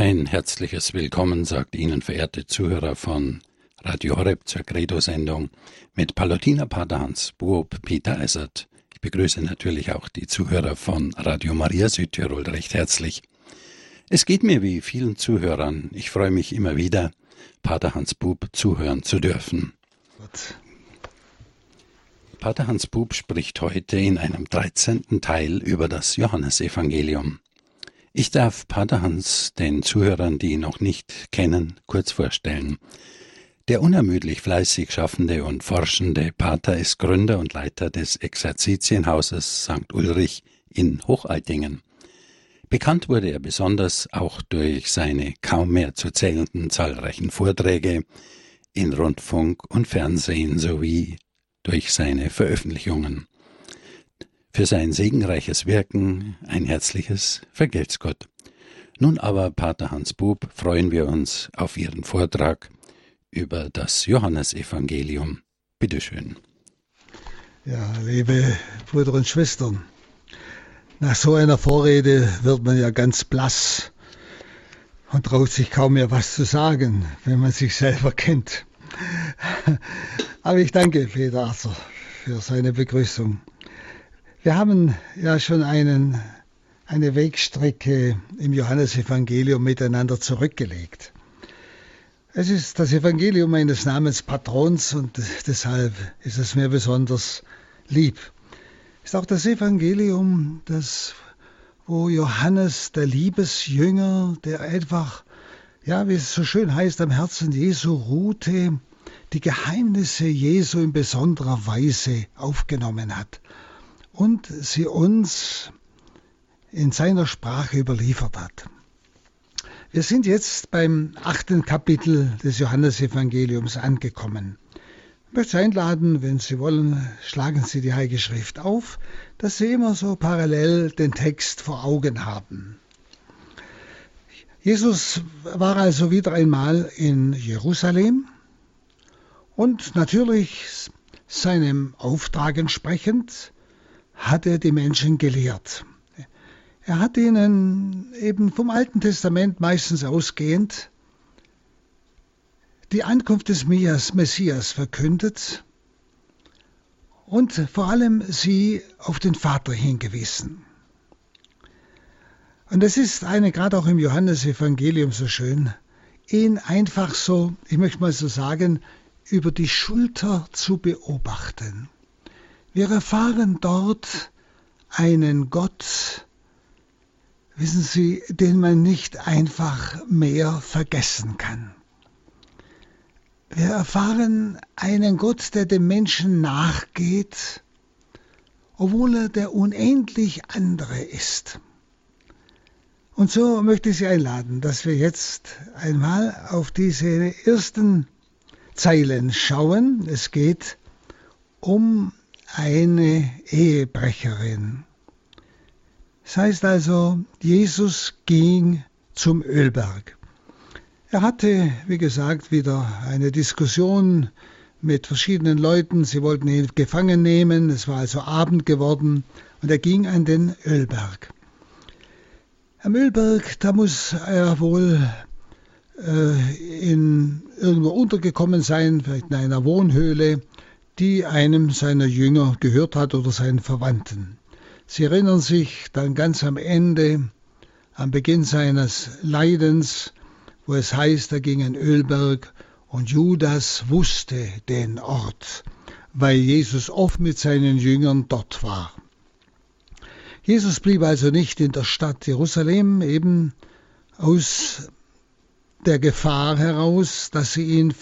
Ein herzliches Willkommen sagt Ihnen, verehrte Zuhörer von Radio Horeb zur Credo-Sendung mit Palutiner Pater Hans Buob, Peter Eisert. Ich begrüße natürlich auch die Zuhörer von Radio Maria Südtirol recht herzlich. Es geht mir wie vielen Zuhörern. Ich freue mich immer wieder, Pater Hans Bub zuhören zu dürfen. Gott. Pater Hans Bub spricht heute in einem 13. Teil über das Johannesevangelium. Ich darf Pater Hans den Zuhörern, die ihn noch nicht kennen, kurz vorstellen. Der unermüdlich fleißig schaffende und forschende Pater ist Gründer und Leiter des Exerzitienhauses St. Ulrich in Hochaltingen. Bekannt wurde er besonders auch durch seine kaum mehr zu zählenden zahlreichen Vorträge in Rundfunk und Fernsehen sowie durch seine Veröffentlichungen. Für sein segenreiches Wirken ein herzliches Vergelt's Gott. Nun aber, Pater Hans Bub, freuen wir uns auf Ihren Vortrag über das Johannesevangelium. Bitte schön. Ja, liebe Brüder und Schwestern, nach so einer Vorrede wird man ja ganz blass und traut sich kaum mehr was zu sagen, wenn man sich selber kennt. Aber ich danke Peter Arthur für seine Begrüßung. Wir haben ja schon einen, eine Wegstrecke im Johannesevangelium miteinander zurückgelegt. Es ist das Evangelium meines Namens Patrons und deshalb ist es mir besonders lieb. Es ist auch das Evangelium, das, wo Johannes, der Liebesjünger, der einfach, ja, wie es so schön heißt, am Herzen Jesu ruhte, die Geheimnisse Jesu in besonderer Weise aufgenommen hat und sie uns in seiner Sprache überliefert hat. Wir sind jetzt beim achten Kapitel des Johannesevangeliums angekommen. Ich möchte Sie einladen, wenn Sie wollen, schlagen Sie die Heilige Schrift auf, dass Sie immer so parallel den Text vor Augen haben. Jesus war also wieder einmal in Jerusalem und natürlich seinem Auftrag entsprechend hat er die Menschen gelehrt. Er hat ihnen eben vom Alten Testament meistens ausgehend die Ankunft des Messias verkündet und vor allem sie auf den Vater hingewiesen. Und es ist eine, gerade auch im Johannesevangelium so schön, ihn einfach so, ich möchte mal so sagen, über die Schulter zu beobachten. Wir erfahren dort einen Gott, wissen Sie, den man nicht einfach mehr vergessen kann. Wir erfahren einen Gott, der dem Menschen nachgeht, obwohl er der unendlich andere ist. Und so möchte ich Sie einladen, dass wir jetzt einmal auf diese ersten Zeilen schauen. Es geht um eine Ehebrecherin. Das heißt also, Jesus ging zum Ölberg. Er hatte, wie gesagt, wieder eine Diskussion mit verschiedenen Leuten. Sie wollten ihn gefangen nehmen. Es war also Abend geworden und er ging an den Ölberg. Am Ölberg, da muss er wohl äh, in irgendwo untergekommen sein, vielleicht in einer Wohnhöhle die einem seiner Jünger gehört hat oder seinen Verwandten. Sie erinnern sich dann ganz am Ende, am Beginn seines Leidens, wo es heißt, er ging in Ölberg und Judas wusste den Ort, weil Jesus oft mit seinen Jüngern dort war. Jesus blieb also nicht in der Stadt Jerusalem, eben aus der Gefahr heraus, dass sie ihn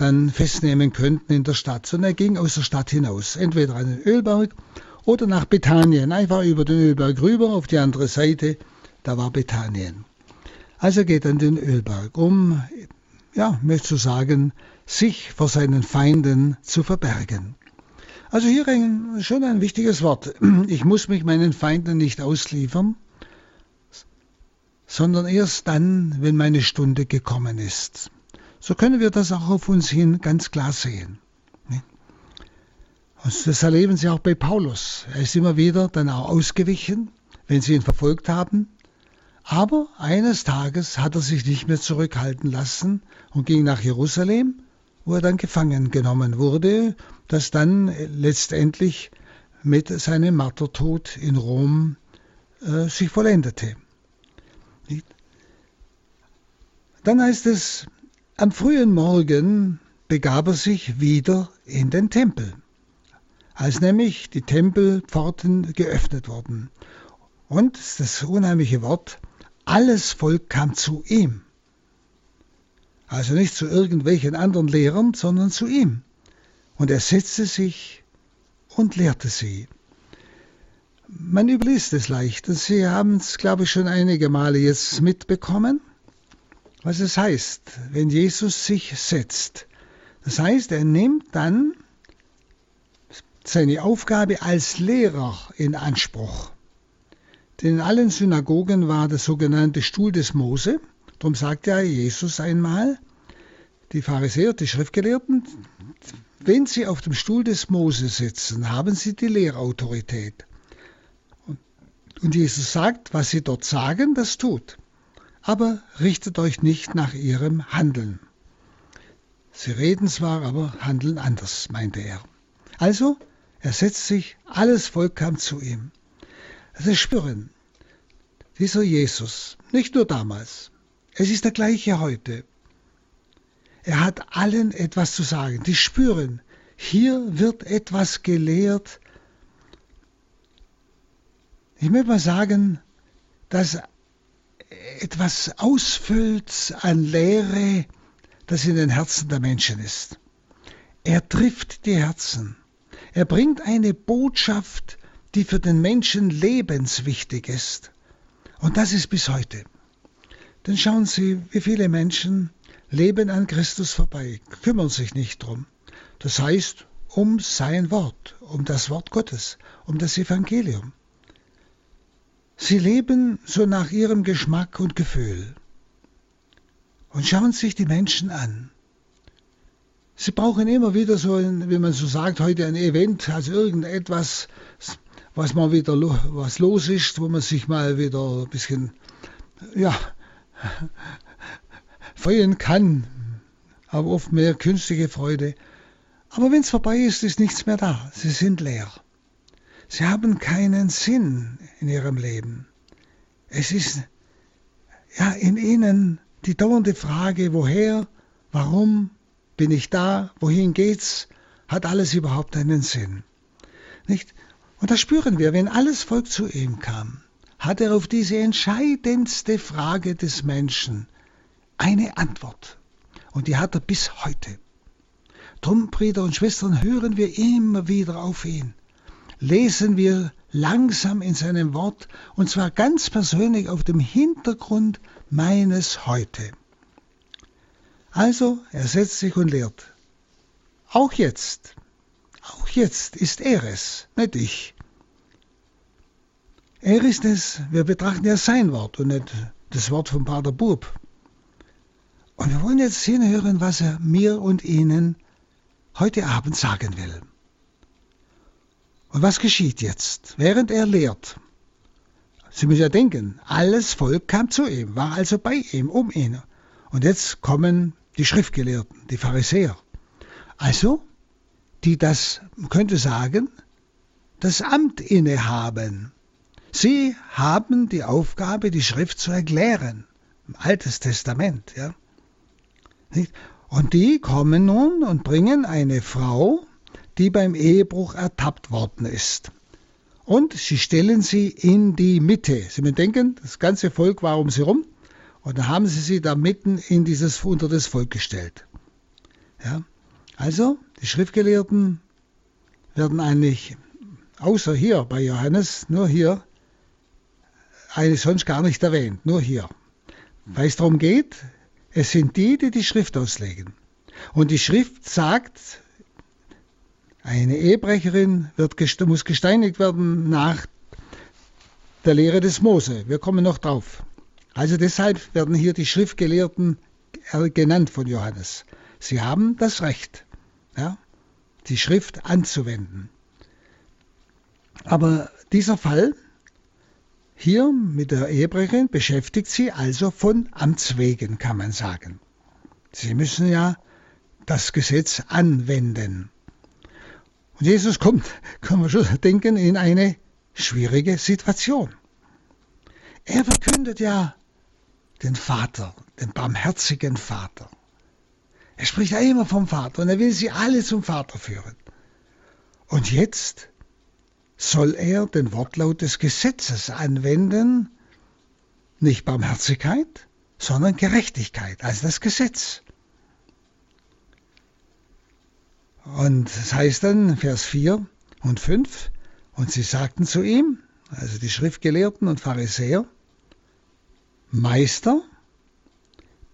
dann festnehmen könnten in der Stadt, sondern er ging aus der Stadt hinaus, entweder an den Ölberg oder nach Bethanien, einfach über den Ölberg rüber auf die andere Seite, da war Bethanien. Also geht an den Ölberg, um, ja, möchte zu sagen, sich vor seinen Feinden zu verbergen. Also hier schon ein wichtiges Wort. Ich muss mich meinen Feinden nicht ausliefern, sondern erst dann, wenn meine Stunde gekommen ist so können wir das auch auf uns hin ganz klar sehen. Und das erleben Sie auch bei Paulus. Er ist immer wieder dann auch ausgewichen, wenn sie ihn verfolgt haben. Aber eines Tages hat er sich nicht mehr zurückhalten lassen und ging nach Jerusalem, wo er dann gefangen genommen wurde, das dann letztendlich mit seinem Martertod in Rom äh, sich vollendete. Dann heißt es, am frühen Morgen begab er sich wieder in den Tempel, als nämlich die Tempelpforten geöffnet wurden. Und das unheimliche Wort, alles Volk kam zu ihm. Also nicht zu irgendwelchen anderen Lehrern, sondern zu ihm. Und er setzte sich und lehrte sie. Man überliest es leicht. Sie haben es, glaube ich, schon einige Male jetzt mitbekommen, was es heißt, wenn Jesus sich setzt. Das heißt, er nimmt dann seine Aufgabe als Lehrer in Anspruch. Denn in allen Synagogen war der sogenannte Stuhl des Mose. Darum sagt ja Jesus einmal, die Pharisäer, die Schriftgelehrten, wenn sie auf dem Stuhl des Mose sitzen, haben sie die Lehrautorität. Und Jesus sagt, was sie dort sagen, das tut. Aber richtet euch nicht nach ihrem Handeln. Sie reden zwar, aber handeln anders, meinte er. Also, er setzt sich, alles Volk kam zu ihm. Sie spüren, dieser Jesus, nicht nur damals, es ist der gleiche heute. Er hat allen etwas zu sagen. Die spüren, hier wird etwas gelehrt. Ich möchte mal sagen, dass etwas ausfüllt an Lehre, das in den Herzen der Menschen ist. Er trifft die Herzen. Er bringt eine Botschaft, die für den Menschen lebenswichtig ist. Und das ist bis heute. Denn schauen Sie, wie viele Menschen leben an Christus vorbei, kümmern sich nicht drum. Das heißt, um sein Wort, um das Wort Gottes, um das Evangelium. Sie leben so nach ihrem Geschmack und Gefühl und schauen sich die Menschen an. Sie brauchen immer wieder so, ein, wie man so sagt, heute ein Event, also irgendetwas, was mal wieder was los ist, wo man sich mal wieder ein bisschen ja, freuen kann, aber oft mehr künstliche Freude. Aber wenn es vorbei ist, ist nichts mehr da. Sie sind leer. Sie haben keinen Sinn in ihrem Leben. Es ist ja in ihnen die dauernde Frage, woher, warum bin ich da, wohin geht's, hat alles überhaupt einen Sinn. Nicht? Und das spüren wir, wenn alles Volk zu ihm kam, hat er auf diese entscheidendste Frage des Menschen eine Antwort. Und die hat er bis heute. Drum, Brüder und Schwestern, hören wir immer wieder auf ihn. Lesen wir langsam in seinem Wort, und zwar ganz persönlich auf dem Hintergrund meines Heute. Also, er setzt sich und lehrt. Auch jetzt, auch jetzt ist er es, nicht ich. Er ist es, wir betrachten ja sein Wort und nicht das Wort von Pater Bub. Und wir wollen jetzt hinhören, was er mir und Ihnen heute Abend sagen will. Und was geschieht jetzt, während er lehrt? Sie müssen ja denken, alles Volk kam zu ihm, war also bei ihm, um ihn. Und jetzt kommen die Schriftgelehrten, die Pharisäer. Also die das, man könnte sagen, das Amt innehaben. Sie haben die Aufgabe, die Schrift zu erklären. Im Altes Testament, ja. Und die kommen nun und bringen eine Frau, die beim Ehebruch ertappt worden ist. Und sie stellen sie in die Mitte. Sie müssen denken, das ganze Volk war um sie rum. Und dann haben sie sie da mitten in dieses, unter das Volk gestellt. Ja. Also, die Schriftgelehrten werden eigentlich, außer hier bei Johannes, nur hier, eigentlich sonst gar nicht erwähnt, nur hier. Weil es darum geht, es sind die, die die Schrift auslegen. Und die Schrift sagt, eine Ehebrecherin wird, muss gesteinigt werden nach der Lehre des Mose. Wir kommen noch drauf. Also deshalb werden hier die Schriftgelehrten genannt von Johannes. Sie haben das Recht ja, die Schrift anzuwenden. Aber dieser Fall hier mit der Ehebrecherin beschäftigt sie also von Amts wegen, kann man sagen. Sie müssen ja das Gesetz anwenden. Und Jesus kommt, kann man schon denken, in eine schwierige Situation. Er verkündet ja den Vater, den barmherzigen Vater. Er spricht ja immer vom Vater und er will sie alle zum Vater führen. Und jetzt soll er den Wortlaut des Gesetzes anwenden, nicht Barmherzigkeit, sondern Gerechtigkeit, also das Gesetz. Und es heißt dann, Vers 4 und 5, und sie sagten zu ihm, also die Schriftgelehrten und Pharisäer, Meister,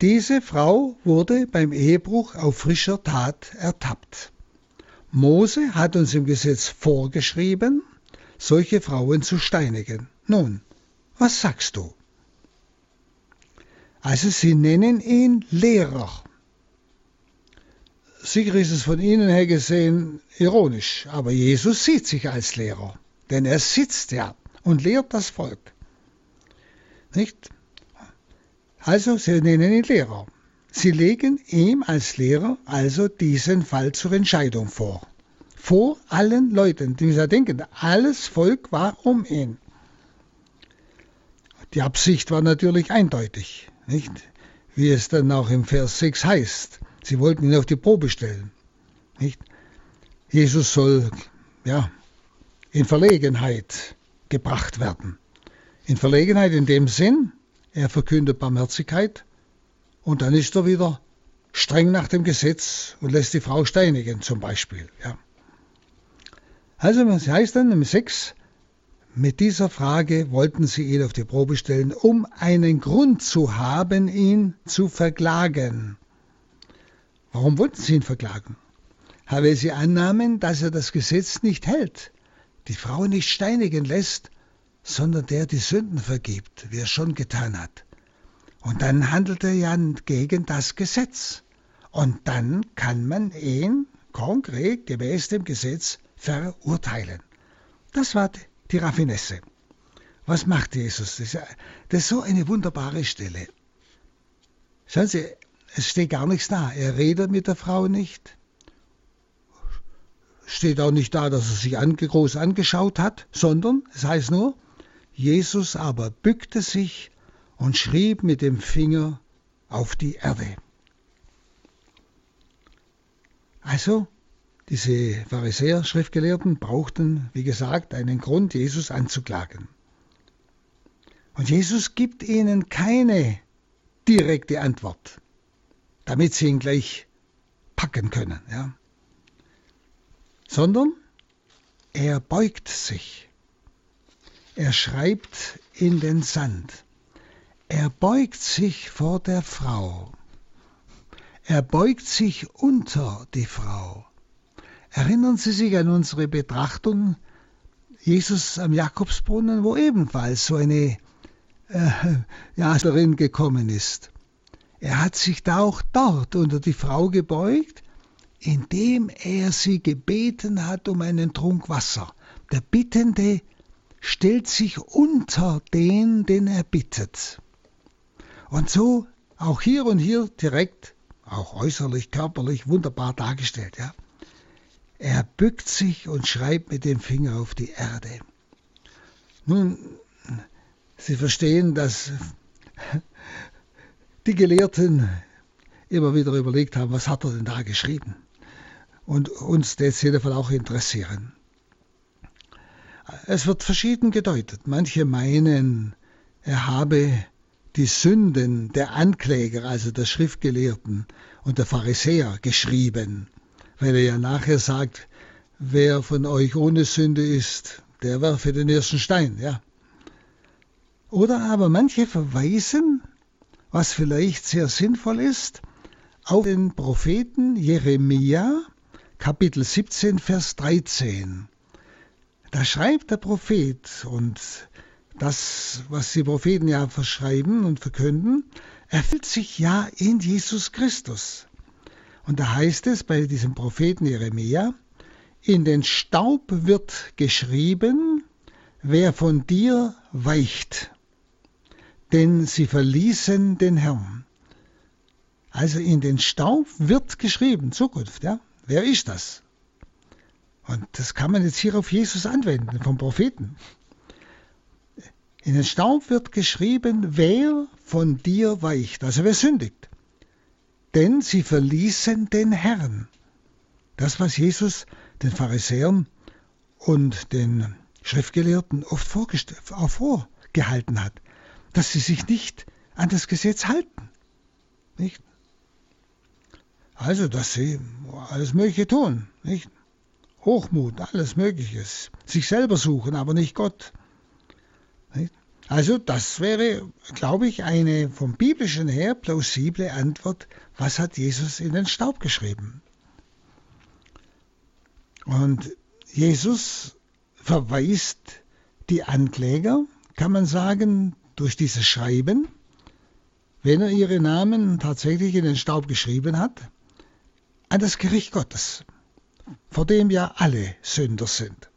diese Frau wurde beim Ehebruch auf frischer Tat ertappt. Mose hat uns im Gesetz vorgeschrieben, solche Frauen zu steinigen. Nun, was sagst du? Also sie nennen ihn Lehrer. Sicher ist es von Ihnen her gesehen ironisch, aber Jesus sieht sich als Lehrer, denn er sitzt ja und lehrt das Volk. Nicht? Also, Sie nennen ihn Lehrer. Sie legen ihm als Lehrer also diesen Fall zur Entscheidung vor. Vor allen Leuten, die müssen denken, alles Volk war um ihn. Die Absicht war natürlich eindeutig, nicht? Wie es dann auch im Vers 6 heißt. Sie wollten ihn auf die Probe stellen. Nicht? Jesus soll ja, in Verlegenheit gebracht werden. In Verlegenheit in dem Sinn, er verkündet Barmherzigkeit und dann ist er wieder streng nach dem Gesetz und lässt die Frau steinigen zum Beispiel. Ja. Also es heißt dann im 6, mit dieser Frage wollten sie ihn auf die Probe stellen, um einen Grund zu haben, ihn zu verklagen. Warum wollten sie ihn verklagen? Weil sie annahmen, dass er das Gesetz nicht hält, die Frau nicht steinigen lässt, sondern der die Sünden vergibt, wie er schon getan hat. Und dann handelt er ja gegen das Gesetz. Und dann kann man ihn konkret gemäß dem Gesetz verurteilen. Das war die Raffinesse. Was macht Jesus? Das ist, so eine wunderbare Stelle. Schauen Sie, es steht gar nichts da. Er redet mit der Frau nicht. Steht auch nicht da, dass er sich ange groß angeschaut hat, sondern es heißt nur, Jesus aber bückte sich und schrieb mit dem Finger auf die Erde. Also, diese Pharisäer, Schriftgelehrten, brauchten, wie gesagt, einen Grund, Jesus anzuklagen. Und Jesus gibt ihnen keine direkte Antwort damit sie ihn gleich packen können. Ja. Sondern er beugt sich. Er schreibt in den Sand. Er beugt sich vor der Frau. Er beugt sich unter die Frau. Erinnern Sie sich an unsere Betrachtung Jesus am Jakobsbrunnen, wo ebenfalls so eine äh, ja, darin gekommen ist. Er hat sich da auch dort unter die Frau gebeugt, indem er sie gebeten hat um einen Trunk Wasser. Der Bittende stellt sich unter den, den er bittet. Und so auch hier und hier direkt, auch äußerlich, körperlich wunderbar dargestellt. Ja. Er bückt sich und schreibt mit dem Finger auf die Erde. Nun, Sie verstehen, dass die Gelehrten immer wieder überlegt haben, was hat er denn da geschrieben? Und uns das jeden Fall auch interessieren. Es wird verschieden gedeutet. Manche meinen, er habe die Sünden der Ankläger, also der Schriftgelehrten und der Pharisäer, geschrieben, weil er ja nachher sagt, wer von euch ohne Sünde ist, der werfe den ersten Stein, ja. Oder aber manche verweisen was vielleicht sehr sinnvoll ist, auf den Propheten Jeremia, Kapitel 17, Vers 13. Da schreibt der Prophet und das, was die Propheten ja verschreiben und verkünden, erfüllt sich ja in Jesus Christus. Und da heißt es bei diesem Propheten Jeremia, in den Staub wird geschrieben, wer von dir weicht, denn sie verließen den Herrn. Also in den Staub wird geschrieben, Zukunft, ja. Wer ist das? Und das kann man jetzt hier auf Jesus anwenden, vom Propheten. In den Staub wird geschrieben, wer von dir weicht, also wer sündigt. Denn sie verließen den Herrn. Das, was Jesus den Pharisäern und den Schriftgelehrten oft vorgehalten hat, dass sie sich nicht an das Gesetz halten. Nicht? Also, dass sie alles Mögliche tun. Nicht? Hochmut, alles Mögliche. Sich selber suchen, aber nicht Gott. Also das wäre, glaube ich, eine vom biblischen her plausible Antwort, was hat Jesus in den Staub geschrieben. Und Jesus verweist die Ankläger, kann man sagen, durch dieses Schreiben, wenn er ihre Namen tatsächlich in den Staub geschrieben hat, an das Gericht Gottes, vor dem ja alle Sünder sind.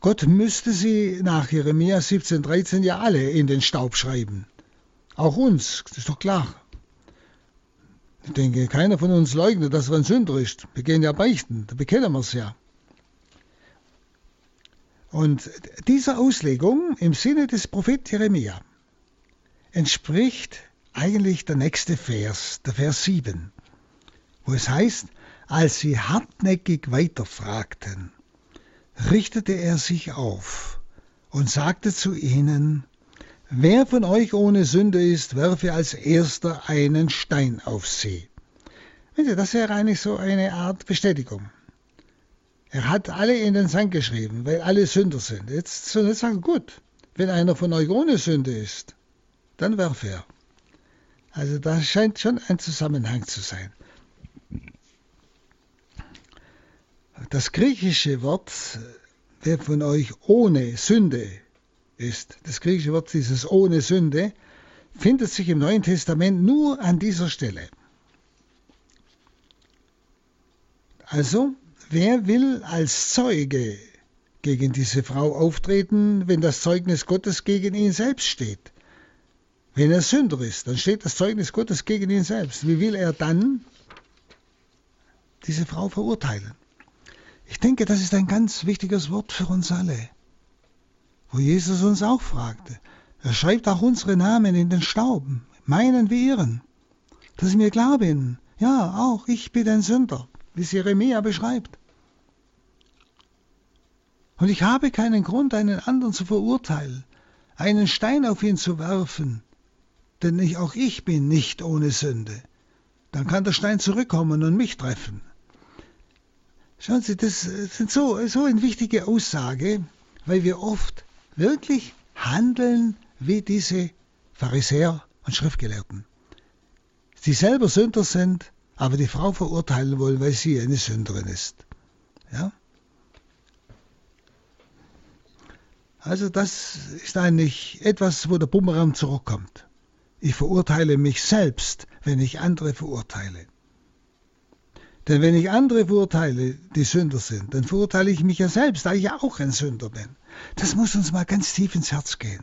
Gott müsste sie nach Jeremia 17,13 ja alle in den Staub schreiben. Auch uns, das ist doch klar. Ich denke, keiner von uns leugnet, dass er ein Sünder ist. Wir gehen ja beichten, da bekennen wir es ja. Und dieser Auslegung im Sinne des Prophet Jeremia entspricht eigentlich der nächste Vers, der Vers 7, wo es heißt, als sie hartnäckig weiterfragten, richtete er sich auf und sagte zu ihnen, Wer von euch ohne Sünde ist, werfe als erster einen Stein auf sie. Das wäre eigentlich so eine Art Bestätigung. Er hat alle in den Sand geschrieben, weil alle Sünder sind. Jetzt soll er sagen, gut, wenn einer von euch ohne Sünde ist, dann werfe er. Also da scheint schon ein Zusammenhang zu sein. Das griechische Wort, wer von euch ohne Sünde ist, das griechische Wort dieses ohne Sünde, findet sich im Neuen Testament nur an dieser Stelle. Also, wer will als Zeuge gegen diese Frau auftreten, wenn das Zeugnis Gottes gegen ihn selbst steht? Wenn er Sünder ist, dann steht das Zeugnis Gottes gegen ihn selbst. Wie will er dann diese Frau verurteilen? Ich denke, das ist ein ganz wichtiges Wort für uns alle, wo Jesus uns auch fragte. Er schreibt auch unsere Namen in den Staub, meinen wie ihren, dass ich mir klar bin, ja, auch ich bin ein Sünder, wie es Jeremia beschreibt. Und ich habe keinen Grund, einen anderen zu verurteilen, einen Stein auf ihn zu werfen, denn ich, auch ich bin nicht ohne Sünde. Dann kann der Stein zurückkommen und mich treffen. Schauen Sie, das sind so, so eine wichtige Aussage, weil wir oft wirklich handeln wie diese Pharisäer und Schriftgelehrten. Sie selber Sünder sind, aber die Frau verurteilen wollen, weil sie eine Sünderin ist. Ja? Also das ist eigentlich etwas, wo der Bumerang zurückkommt. Ich verurteile mich selbst, wenn ich andere verurteile. Denn wenn ich andere verurteile, die Sünder sind, dann verurteile ich mich ja selbst, da ich ja auch ein Sünder bin. Das muss uns mal ganz tief ins Herz gehen.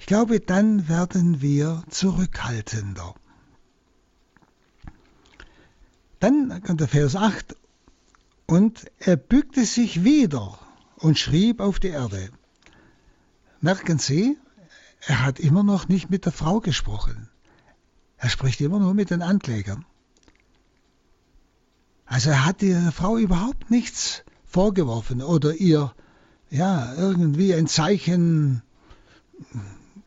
Ich glaube, dann werden wir zurückhaltender. Dann kommt der Vers 8. Und er bückte sich wieder und schrieb auf die Erde. Merken Sie, er hat immer noch nicht mit der Frau gesprochen. Er spricht immer nur mit den Anklägern. Also er hat der Frau überhaupt nichts vorgeworfen oder ihr ja irgendwie ein Zeichen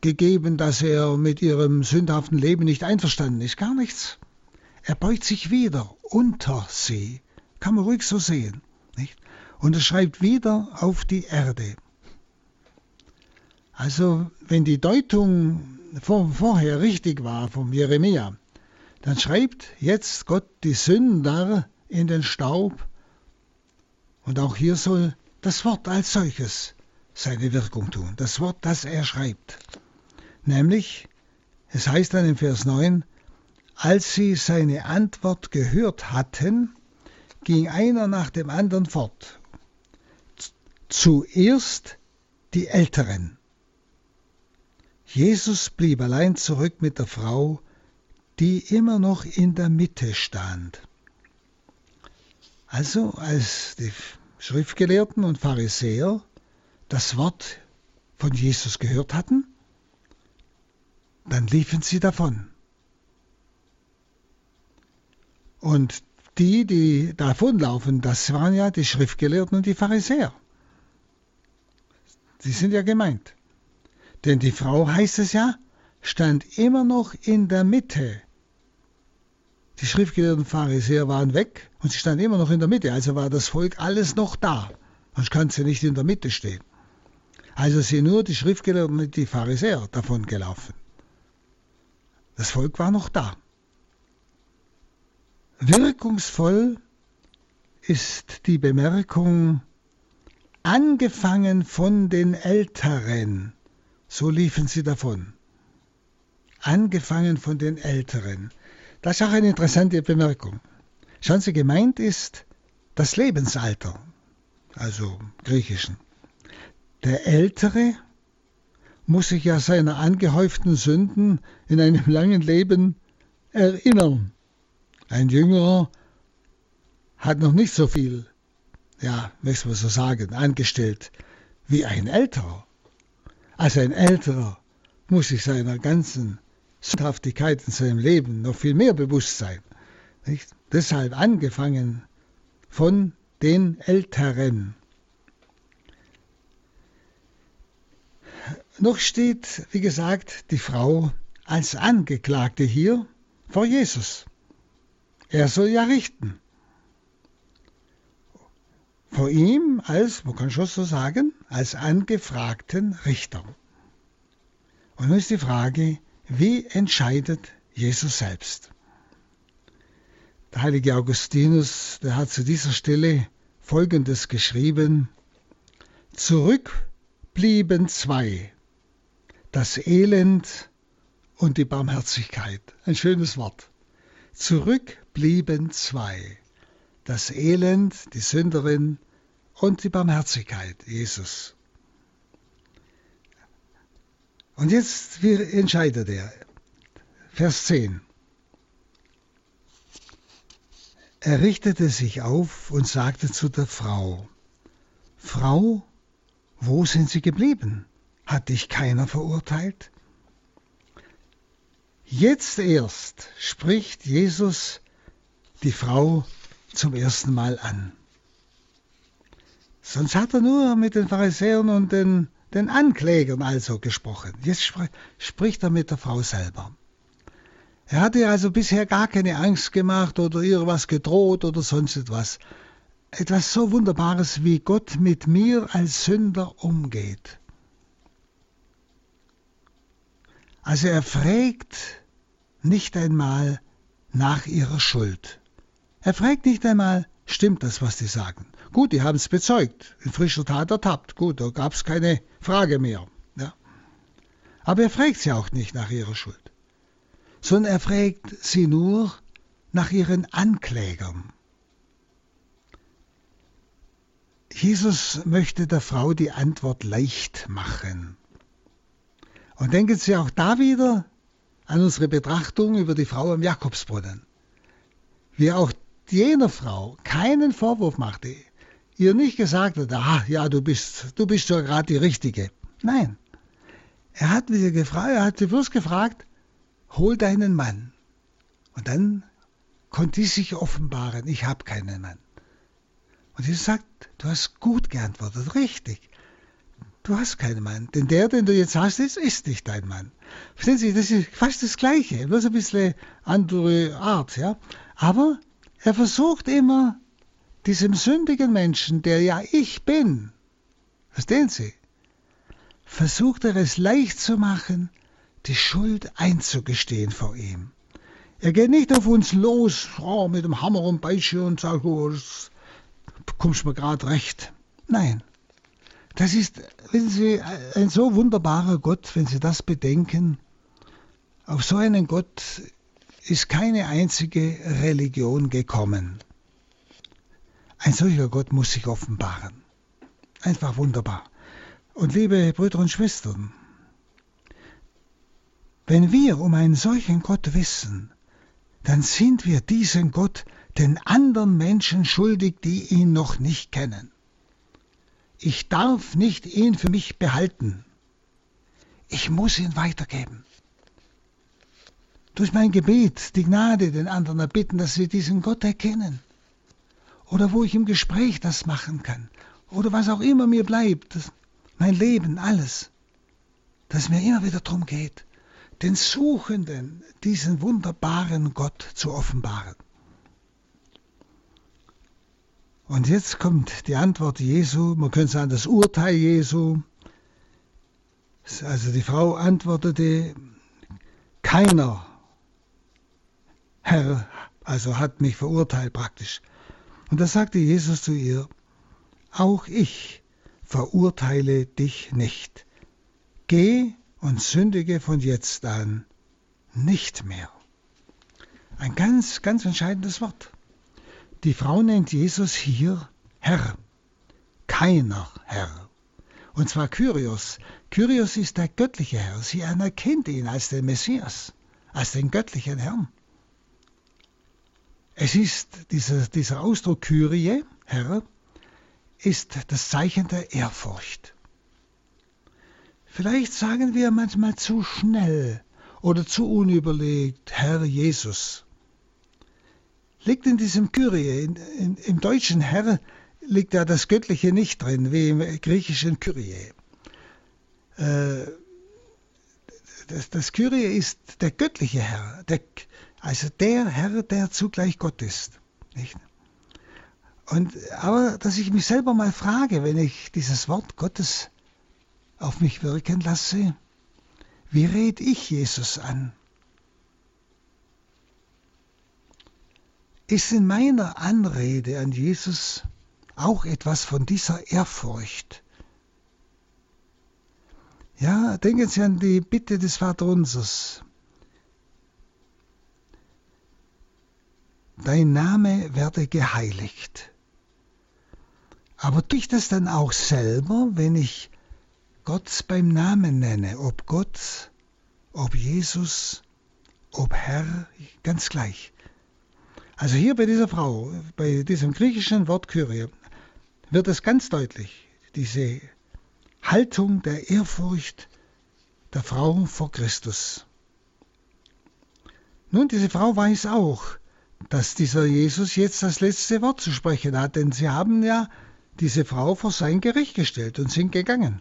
gegeben, dass er mit ihrem sündhaften Leben nicht einverstanden ist. Gar nichts. Er beugt sich wieder unter sie. Kann man ruhig so sehen. Nicht? Und er schreibt wieder auf die Erde. Also, wenn die Deutung vor, vorher richtig war vom Jeremia, dann schreibt jetzt Gott die Sünder in den Staub. Und auch hier soll das Wort als solches seine Wirkung tun. Das Wort, das er schreibt. Nämlich, es heißt dann im Vers 9, als sie seine Antwort gehört hatten, ging einer nach dem anderen fort. zuerst die Älteren. Jesus blieb allein zurück mit der Frau, die immer noch in der Mitte stand. Also als die Schriftgelehrten und Pharisäer das Wort von Jesus gehört hatten, dann liefen sie davon. Und die, die davonlaufen, das waren ja die Schriftgelehrten und die Pharisäer. Sie sind ja gemeint. Denn die Frau, heißt es ja, stand immer noch in der Mitte. Die schriftgelehrten Pharisäer waren weg und sie stand immer noch in der Mitte. Also war das Volk alles noch da. Sonst kann sie nicht in der Mitte stehen. Also sind nur die Schriftgelehrten und die Pharisäer davon gelaufen. Das Volk war noch da. Wirkungsvoll ist die Bemerkung, angefangen von den Älteren, so liefen sie davon. Angefangen von den Älteren. Das ist auch eine interessante Bemerkung. Schauen Sie, gemeint ist das Lebensalter, also griechischen. Der Ältere muss sich ja seiner angehäuften Sünden in einem langen Leben erinnern. Ein Jüngerer hat noch nicht so viel, ja, möchte man so sagen, angestellt wie ein Älterer. Also ein Älterer muss sich seiner ganzen Sündhaftigkeit in seinem Leben noch viel mehr bewusst sein. Nicht? Deshalb angefangen von den Älteren. Noch steht, wie gesagt, die Frau als Angeklagte hier vor Jesus. Er soll ja richten. Vor ihm als, man kann schon so sagen, als angefragten Richter. Und nun ist die Frage, wie entscheidet Jesus selbst? Der heilige Augustinus, der hat zu dieser Stelle Folgendes geschrieben. Zurück blieben zwei, das Elend und die Barmherzigkeit. Ein schönes Wort. Zurück blieben zwei, das Elend, die Sünderin und die Barmherzigkeit, Jesus. Und jetzt, entscheidet er? Vers 10. Er richtete sich auf und sagte zu der Frau, Frau, wo sind Sie geblieben? Hat dich keiner verurteilt? Jetzt erst spricht Jesus die Frau zum ersten Mal an. Sonst hat er nur mit den Pharisäern und den, den Anklägern also gesprochen. Jetzt spr spricht er mit der Frau selber. Er hatte also bisher gar keine Angst gemacht oder ihr was gedroht oder sonst etwas. Etwas so Wunderbares, wie Gott mit mir als Sünder umgeht. Also er fragt nicht einmal nach ihrer Schuld. Er fragt nicht einmal, stimmt das, was die sagen? Gut, die haben es bezeugt, in frischer Tat ertappt. Gut, da gab es keine Frage mehr. Ja. Aber er fragt sie auch nicht nach ihrer Schuld, sondern er fragt sie nur nach ihren Anklägern. Jesus möchte der Frau die Antwort leicht machen. Und denken Sie auch da wieder an unsere Betrachtung über die Frau am Jakobsbrunnen. Wie auch jener Frau keinen Vorwurf machte, ihr nicht gesagt hat, ah, ja, du bist, du bist ja gerade die Richtige. Nein. Er hat sie gefragt, er hat sie bloß gefragt, hol deinen Mann. Und dann konnte sie sich offenbaren, ich habe keinen Mann. Und sie sagt, du hast gut geantwortet, richtig. Du hast keinen Mann. Denn der, den du jetzt hast, ist, ist nicht dein Mann. Verstehen Sie, das ist fast das Gleiche, bloß ein bisschen andere Art, ja. Aber er versucht immer, diesem sündigen Menschen, der ja ich bin, verstehen Sie, versucht er es leicht zu machen, die Schuld einzugestehen vor ihm. Er geht nicht auf uns los oh, mit dem Hammer und Beische und sagt, oh, kommst mir gerade recht. Nein, das ist, wissen Sie, ein so wunderbarer Gott, wenn Sie das bedenken. Auf so einen Gott ist keine einzige Religion gekommen. Ein solcher Gott muss sich offenbaren. einfach wunderbar. Und liebe Brüder und Schwestern, wenn wir um einen solchen Gott wissen, dann sind wir diesen Gott den anderen Menschen schuldig, die ihn noch nicht kennen. Ich darf nicht ihn für mich behalten. Ich muss ihn weitergeben. Durch mein Gebet die Gnade den anderen erbitten, dass sie diesen Gott erkennen. Oder wo ich im Gespräch das machen kann. Oder was auch immer mir bleibt. Mein Leben, alles. Dass mir immer wieder darum geht, den Suchenden diesen wunderbaren Gott zu offenbaren. Und jetzt kommt die Antwort Jesu, man könnte sagen das Urteil Jesu. Also die Frau antwortete, keiner, Herr, also hat mich verurteilt praktisch. Und da sagte Jesus zu ihr, auch ich verurteile dich nicht. Geh und sündige von jetzt an nicht mehr. Ein ganz, ganz entscheidendes Wort. Die Frau nennt Jesus hier Herr, keiner Herr. Und zwar Kyrios. Kyrios ist der göttliche Herr. Sie anerkennt ihn als den Messias, als den göttlichen Herrn. Es ist dieser, dieser Ausdruck Kyrie, Herr, ist das Zeichen der Ehrfurcht. Vielleicht sagen wir manchmal zu schnell oder zu unüberlegt, Herr Jesus liegt in diesem Kyrie, in, in, im deutschen Herr liegt da das Göttliche nicht drin, wie im griechischen Kyrie. Äh, das, das Kyrie ist der göttliche Herr, der, also der Herr, der zugleich Gott ist. Nicht? Und, aber dass ich mich selber mal frage, wenn ich dieses Wort Gottes auf mich wirken lasse, wie red ich Jesus an? ist in meiner Anrede an Jesus auch etwas von dieser Ehrfurcht. Ja, denken Sie an die Bitte des Vaterunsers. Dein Name werde geheiligt. Aber tue ich das dann auch selber, wenn ich Gott beim Namen nenne, ob Gott, ob Jesus, ob Herr, ganz gleich. Also hier bei dieser Frau, bei diesem griechischen Wort Kyrie, wird es ganz deutlich, diese Haltung der Ehrfurcht der Frau vor Christus. Nun, diese Frau weiß auch, dass dieser Jesus jetzt das letzte Wort zu sprechen hat, denn sie haben ja diese Frau vor sein Gericht gestellt und sind gegangen.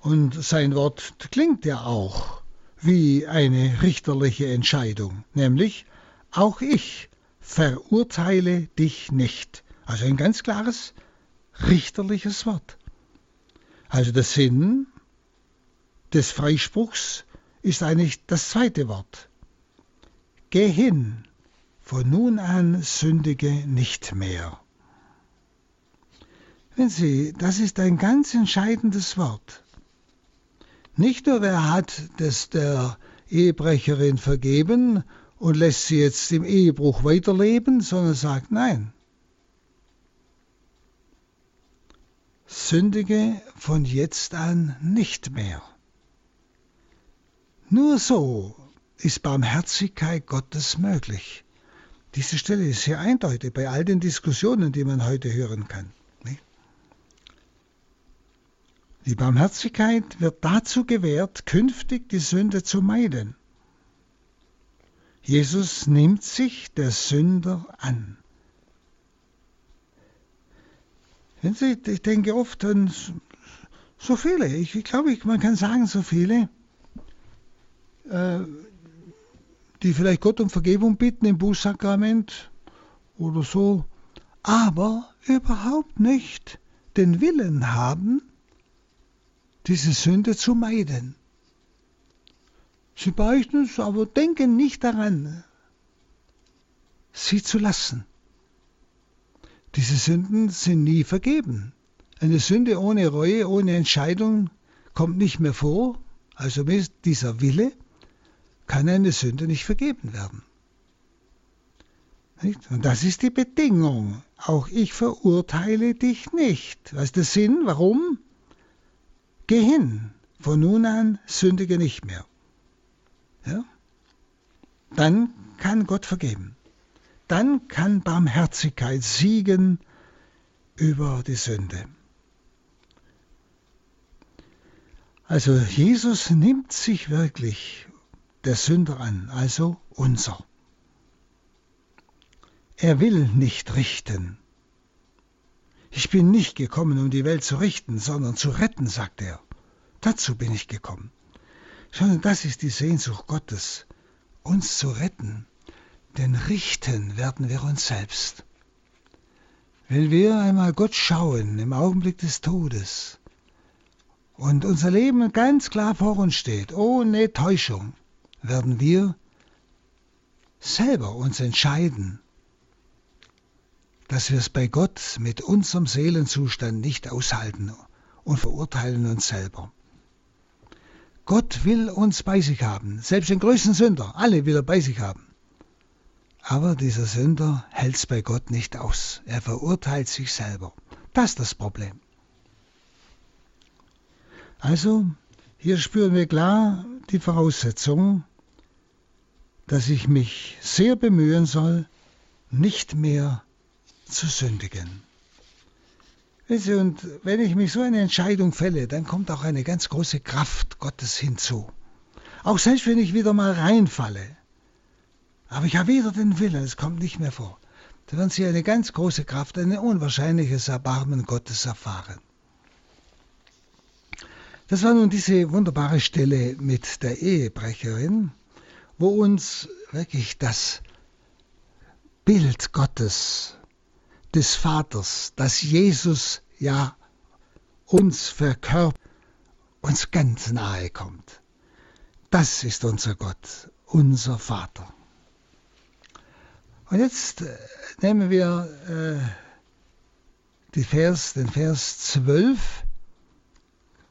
Und sein Wort klingt ja auch wie eine richterliche Entscheidung, nämlich auch ich verurteile dich nicht. Also ein ganz klares richterliches Wort. Also der Sinn des Freispruchs ist eigentlich das zweite Wort. Geh hin, von nun an sündige nicht mehr. Wenn Sie, das ist ein ganz entscheidendes Wort. Nicht nur wer hat das der Ehebrecherin vergeben und lässt sie jetzt im Ehebruch weiterleben, sondern sagt nein. Sündige von jetzt an nicht mehr. Nur so ist Barmherzigkeit Gottes möglich. Diese Stelle ist sehr eindeutig bei all den Diskussionen, die man heute hören kann. Die Barmherzigkeit wird dazu gewährt, künftig die Sünde zu meiden. Jesus nimmt sich der Sünder an. ich denke oft an so viele, ich glaube, man kann sagen, so viele, äh, die vielleicht Gott um Vergebung bitten im Bußsakrament oder so, aber überhaupt nicht den Willen haben, diese Sünde zu meiden. Sie beichten es, aber denken nicht daran, sie zu lassen. Diese Sünden sind nie vergeben. Eine Sünde ohne Reue, ohne Entscheidung kommt nicht mehr vor. Also dieser Wille kann eine Sünde nicht vergeben werden. Nicht? Und das ist die Bedingung. Auch ich verurteile dich nicht. Weißt du Sinn? Warum? Geh hin. Von nun an sündige nicht mehr. Ja? Dann kann Gott vergeben. Dann kann Barmherzigkeit siegen über die Sünde. Also Jesus nimmt sich wirklich der Sünder an, also unser. Er will nicht richten. Ich bin nicht gekommen, um die Welt zu richten, sondern zu retten, sagt er. Dazu bin ich gekommen. Schon das ist die Sehnsucht Gottes, uns zu retten, denn richten werden wir uns selbst. Wenn wir einmal Gott schauen im Augenblick des Todes und unser Leben ganz klar vor uns steht, ohne Täuschung, werden wir selber uns entscheiden, dass wir es bei Gott mit unserem Seelenzustand nicht aushalten und verurteilen uns selber. Gott will uns bei sich haben, selbst den größten Sünder, alle will er bei sich haben. Aber dieser Sünder hält es bei Gott nicht aus. Er verurteilt sich selber. Das ist das Problem. Also, hier spüren wir klar die Voraussetzung, dass ich mich sehr bemühen soll, nicht mehr zu sündigen. Und wenn ich mich so eine Entscheidung fälle, dann kommt auch eine ganz große Kraft Gottes hinzu. Auch selbst wenn ich wieder mal reinfalle. Aber ich habe wieder den Willen, es kommt nicht mehr vor. Da werden Sie eine ganz große Kraft, ein unwahrscheinliches Erbarmen Gottes erfahren. Das war nun diese wunderbare Stelle mit der Ehebrecherin, wo uns wirklich das Bild Gottes des Vaters, dass Jesus ja uns verkörpert, uns ganz nahe kommt. Das ist unser Gott, unser Vater. Und jetzt äh, nehmen wir äh, Vers, den Vers 12,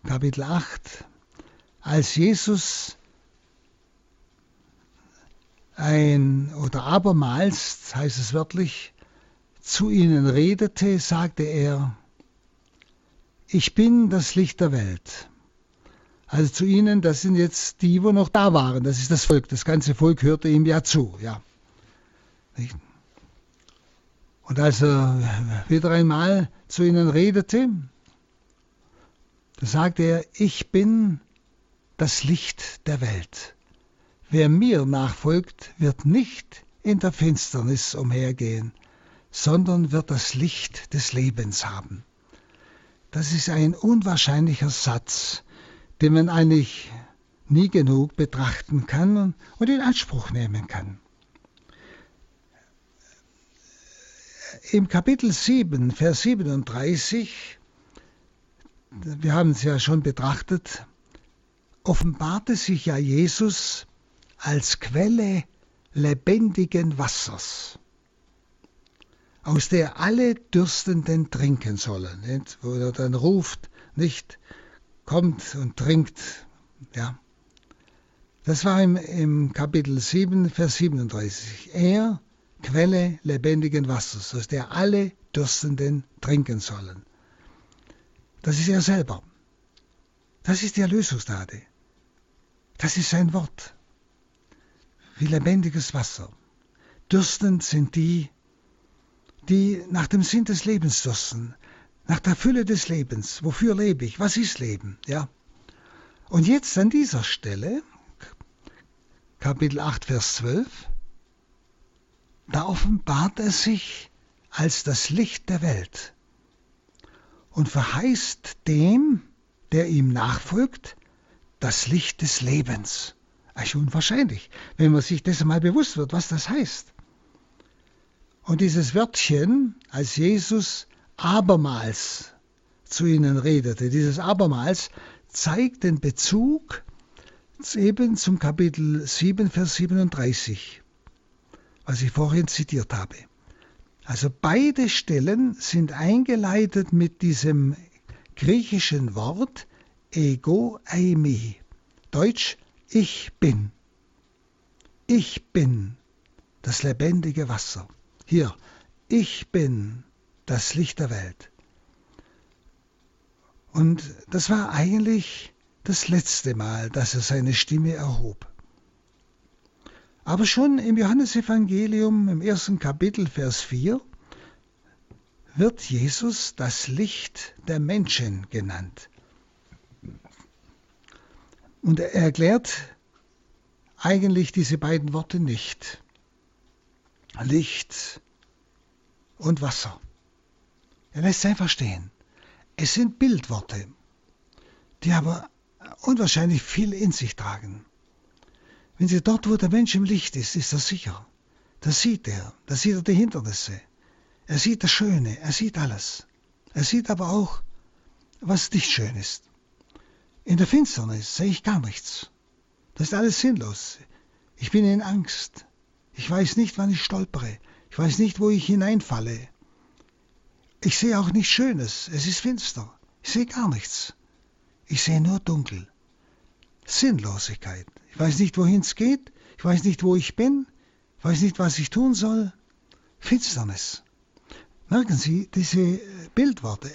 Kapitel 8, als Jesus ein oder abermals, heißt es wörtlich, zu ihnen redete, sagte er, ich bin das Licht der Welt. Also zu ihnen, das sind jetzt die, wo noch da waren, das ist das Volk, das ganze Volk hörte ihm ja zu, ja. Und als er wieder einmal zu ihnen redete, da sagte er, ich bin das Licht der Welt. Wer mir nachfolgt, wird nicht in der Finsternis umhergehen, sondern wird das Licht des Lebens haben. Das ist ein unwahrscheinlicher Satz, den man eigentlich nie genug betrachten kann und in Anspruch nehmen kann. Im Kapitel 7, Vers 37, wir haben es ja schon betrachtet, offenbarte sich ja Jesus als Quelle lebendigen Wassers aus der alle Dürstenden trinken sollen. Nicht? Wo er dann ruft, nicht kommt und trinkt. Ja. Das war im, im Kapitel 7, Vers 37. Er, Quelle lebendigen Wassers, aus der alle Dürstenden trinken sollen. Das ist er selber. Das ist die Erlösungsgnade. Das ist sein Wort. Wie lebendiges Wasser. Dürstend sind die, die nach dem Sinn des Lebens dürsten, nach der Fülle des Lebens. Wofür lebe ich? Was ist Leben? Ja. Und jetzt an dieser Stelle, Kapitel 8, Vers 12, da offenbart er sich als das Licht der Welt und verheißt dem, der ihm nachfolgt, das Licht des Lebens. Eigentlich unwahrscheinlich, wenn man sich dessen mal bewusst wird, was das heißt. Und dieses Wörtchen, als Jesus abermals zu ihnen redete, dieses abermals zeigt den Bezug eben zum Kapitel 7, Vers 37, was ich vorhin zitiert habe. Also beide Stellen sind eingeleitet mit diesem griechischen Wort ego eimi. Deutsch ich bin. Ich bin das lebendige Wasser. Hier, ich bin das Licht der Welt. Und das war eigentlich das letzte Mal, dass er seine Stimme erhob. Aber schon im Johannesevangelium im ersten Kapitel, Vers 4, wird Jesus das Licht der Menschen genannt. Und er erklärt eigentlich diese beiden Worte nicht. Licht und Wasser. Er lässt es einfach stehen. Es sind Bildworte, die aber unwahrscheinlich viel in sich tragen. Wenn Sie dort, wo der Mensch im Licht ist, ist er sicher. Da sieht er, da sieht er die Hindernisse. Er sieht das Schöne, er sieht alles. Er sieht aber auch, was nicht schön ist. In der Finsternis sehe ich gar nichts. Das ist alles sinnlos. Ich bin in Angst. Ich weiß nicht, wann ich stolpere. Ich weiß nicht, wo ich hineinfalle. Ich sehe auch nichts Schönes. Es ist finster. Ich sehe gar nichts. Ich sehe nur dunkel. Sinnlosigkeit. Ich weiß nicht, wohin es geht. Ich weiß nicht, wo ich bin. Ich weiß nicht, was ich tun soll. Finsternis. Merken Sie, diese Bildworte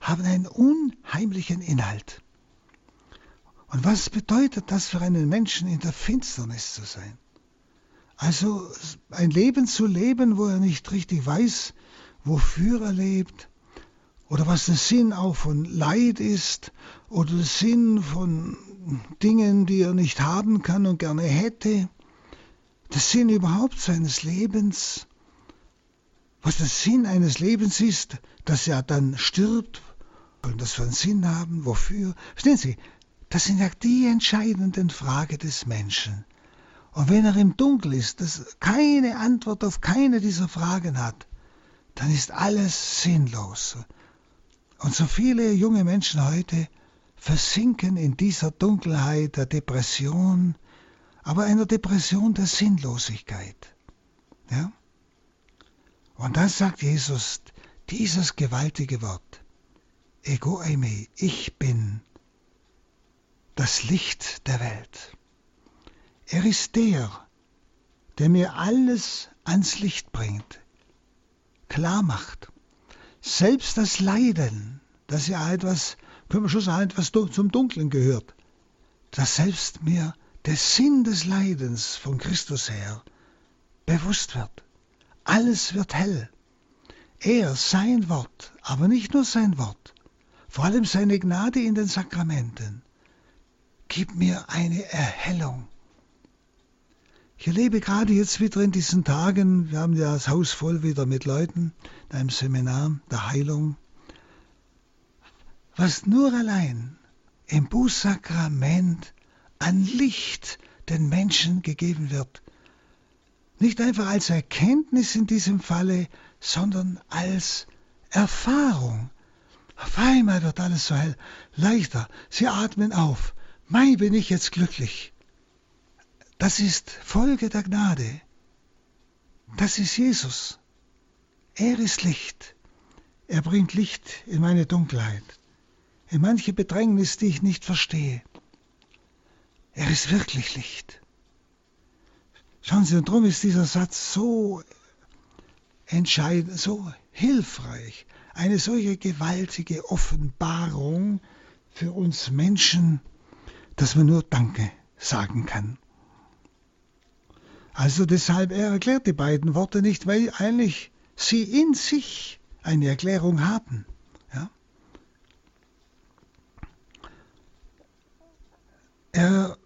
haben einen unheimlichen Inhalt. Und was bedeutet das für einen Menschen, in der Finsternis zu sein? Also ein Leben zu leben, wo er nicht richtig weiß, wofür er lebt, oder was der Sinn auch von Leid ist, oder der Sinn von Dingen, die er nicht haben kann und gerne hätte, der Sinn überhaupt seines Lebens, was der Sinn eines Lebens ist, dass er dann stirbt, und das für einen Sinn haben, wofür. Verstehen Sie, das sind ja die entscheidenden Fragen des Menschen. Und wenn er im Dunkel ist, das keine Antwort auf keine dieser Fragen hat, dann ist alles sinnlos. Und so viele junge Menschen heute versinken in dieser Dunkelheit der Depression, aber einer Depression der Sinnlosigkeit. Ja? Und dann sagt Jesus dieses gewaltige Wort, Ego eimi, ich bin das Licht der Welt. Er ist der, der mir alles ans Licht bringt, klar macht. Selbst das Leiden, das ja etwas, können wir schon sagen, etwas zum Dunklen gehört, dass selbst mir der Sinn des Leidens von Christus her bewusst wird. Alles wird hell. Er, sein Wort, aber nicht nur sein Wort, vor allem seine Gnade in den Sakramenten, gib mir eine Erhellung. Ich erlebe gerade jetzt wieder in diesen Tagen, wir haben ja das Haus voll wieder mit Leuten, in einem Seminar der Heilung, was nur allein im Bußsakrament an Licht den Menschen gegeben wird. Nicht einfach als Erkenntnis in diesem Falle, sondern als Erfahrung. Auf einmal wird alles so hell, leichter. Sie atmen auf. Mei, bin ich jetzt glücklich. Das ist Folge der Gnade. Das ist Jesus. Er ist Licht. Er bringt Licht in meine Dunkelheit, in manche Bedrängnis, die ich nicht verstehe. Er ist wirklich Licht. Schauen Sie, und darum ist dieser Satz so entscheidend, so hilfreich, eine solche gewaltige Offenbarung für uns Menschen, dass man nur Danke sagen kann. Also deshalb, er erklärt die beiden Worte nicht, weil eigentlich sie in sich eine Erklärung haben. Er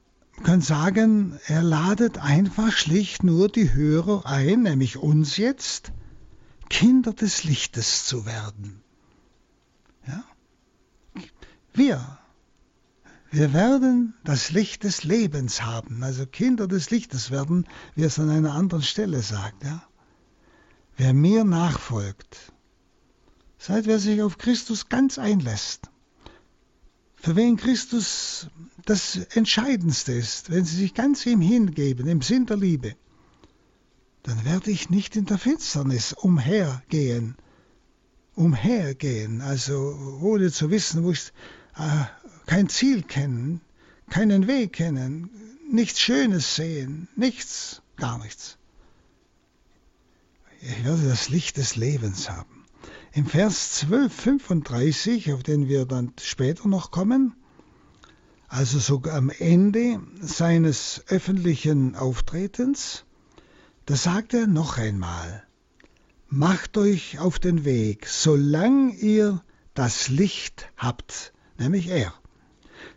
kann sagen, er ladet einfach schlicht nur die Hörer ein, nämlich uns jetzt, Kinder des Lichtes zu werden. Ja? Wir wir werden das Licht des Lebens haben, also Kinder des Lichtes werden, wie es an einer anderen Stelle sagt. Ja? Wer mir nachfolgt, seit wer sich auf Christus ganz einlässt, für wen Christus das Entscheidendste ist, wenn sie sich ganz ihm hingeben, im Sinn der Liebe, dann werde ich nicht in der Finsternis umhergehen, umhergehen, also ohne zu wissen, wo ich äh, kein Ziel kennen, keinen Weg kennen, nichts Schönes sehen, nichts, gar nichts. ich werde das Licht des Lebens haben. Im Vers 12,35, auf den wir dann später noch kommen, also sogar am Ende seines öffentlichen Auftretens, da sagt er noch einmal, macht euch auf den Weg, solange ihr das Licht habt, nämlich er,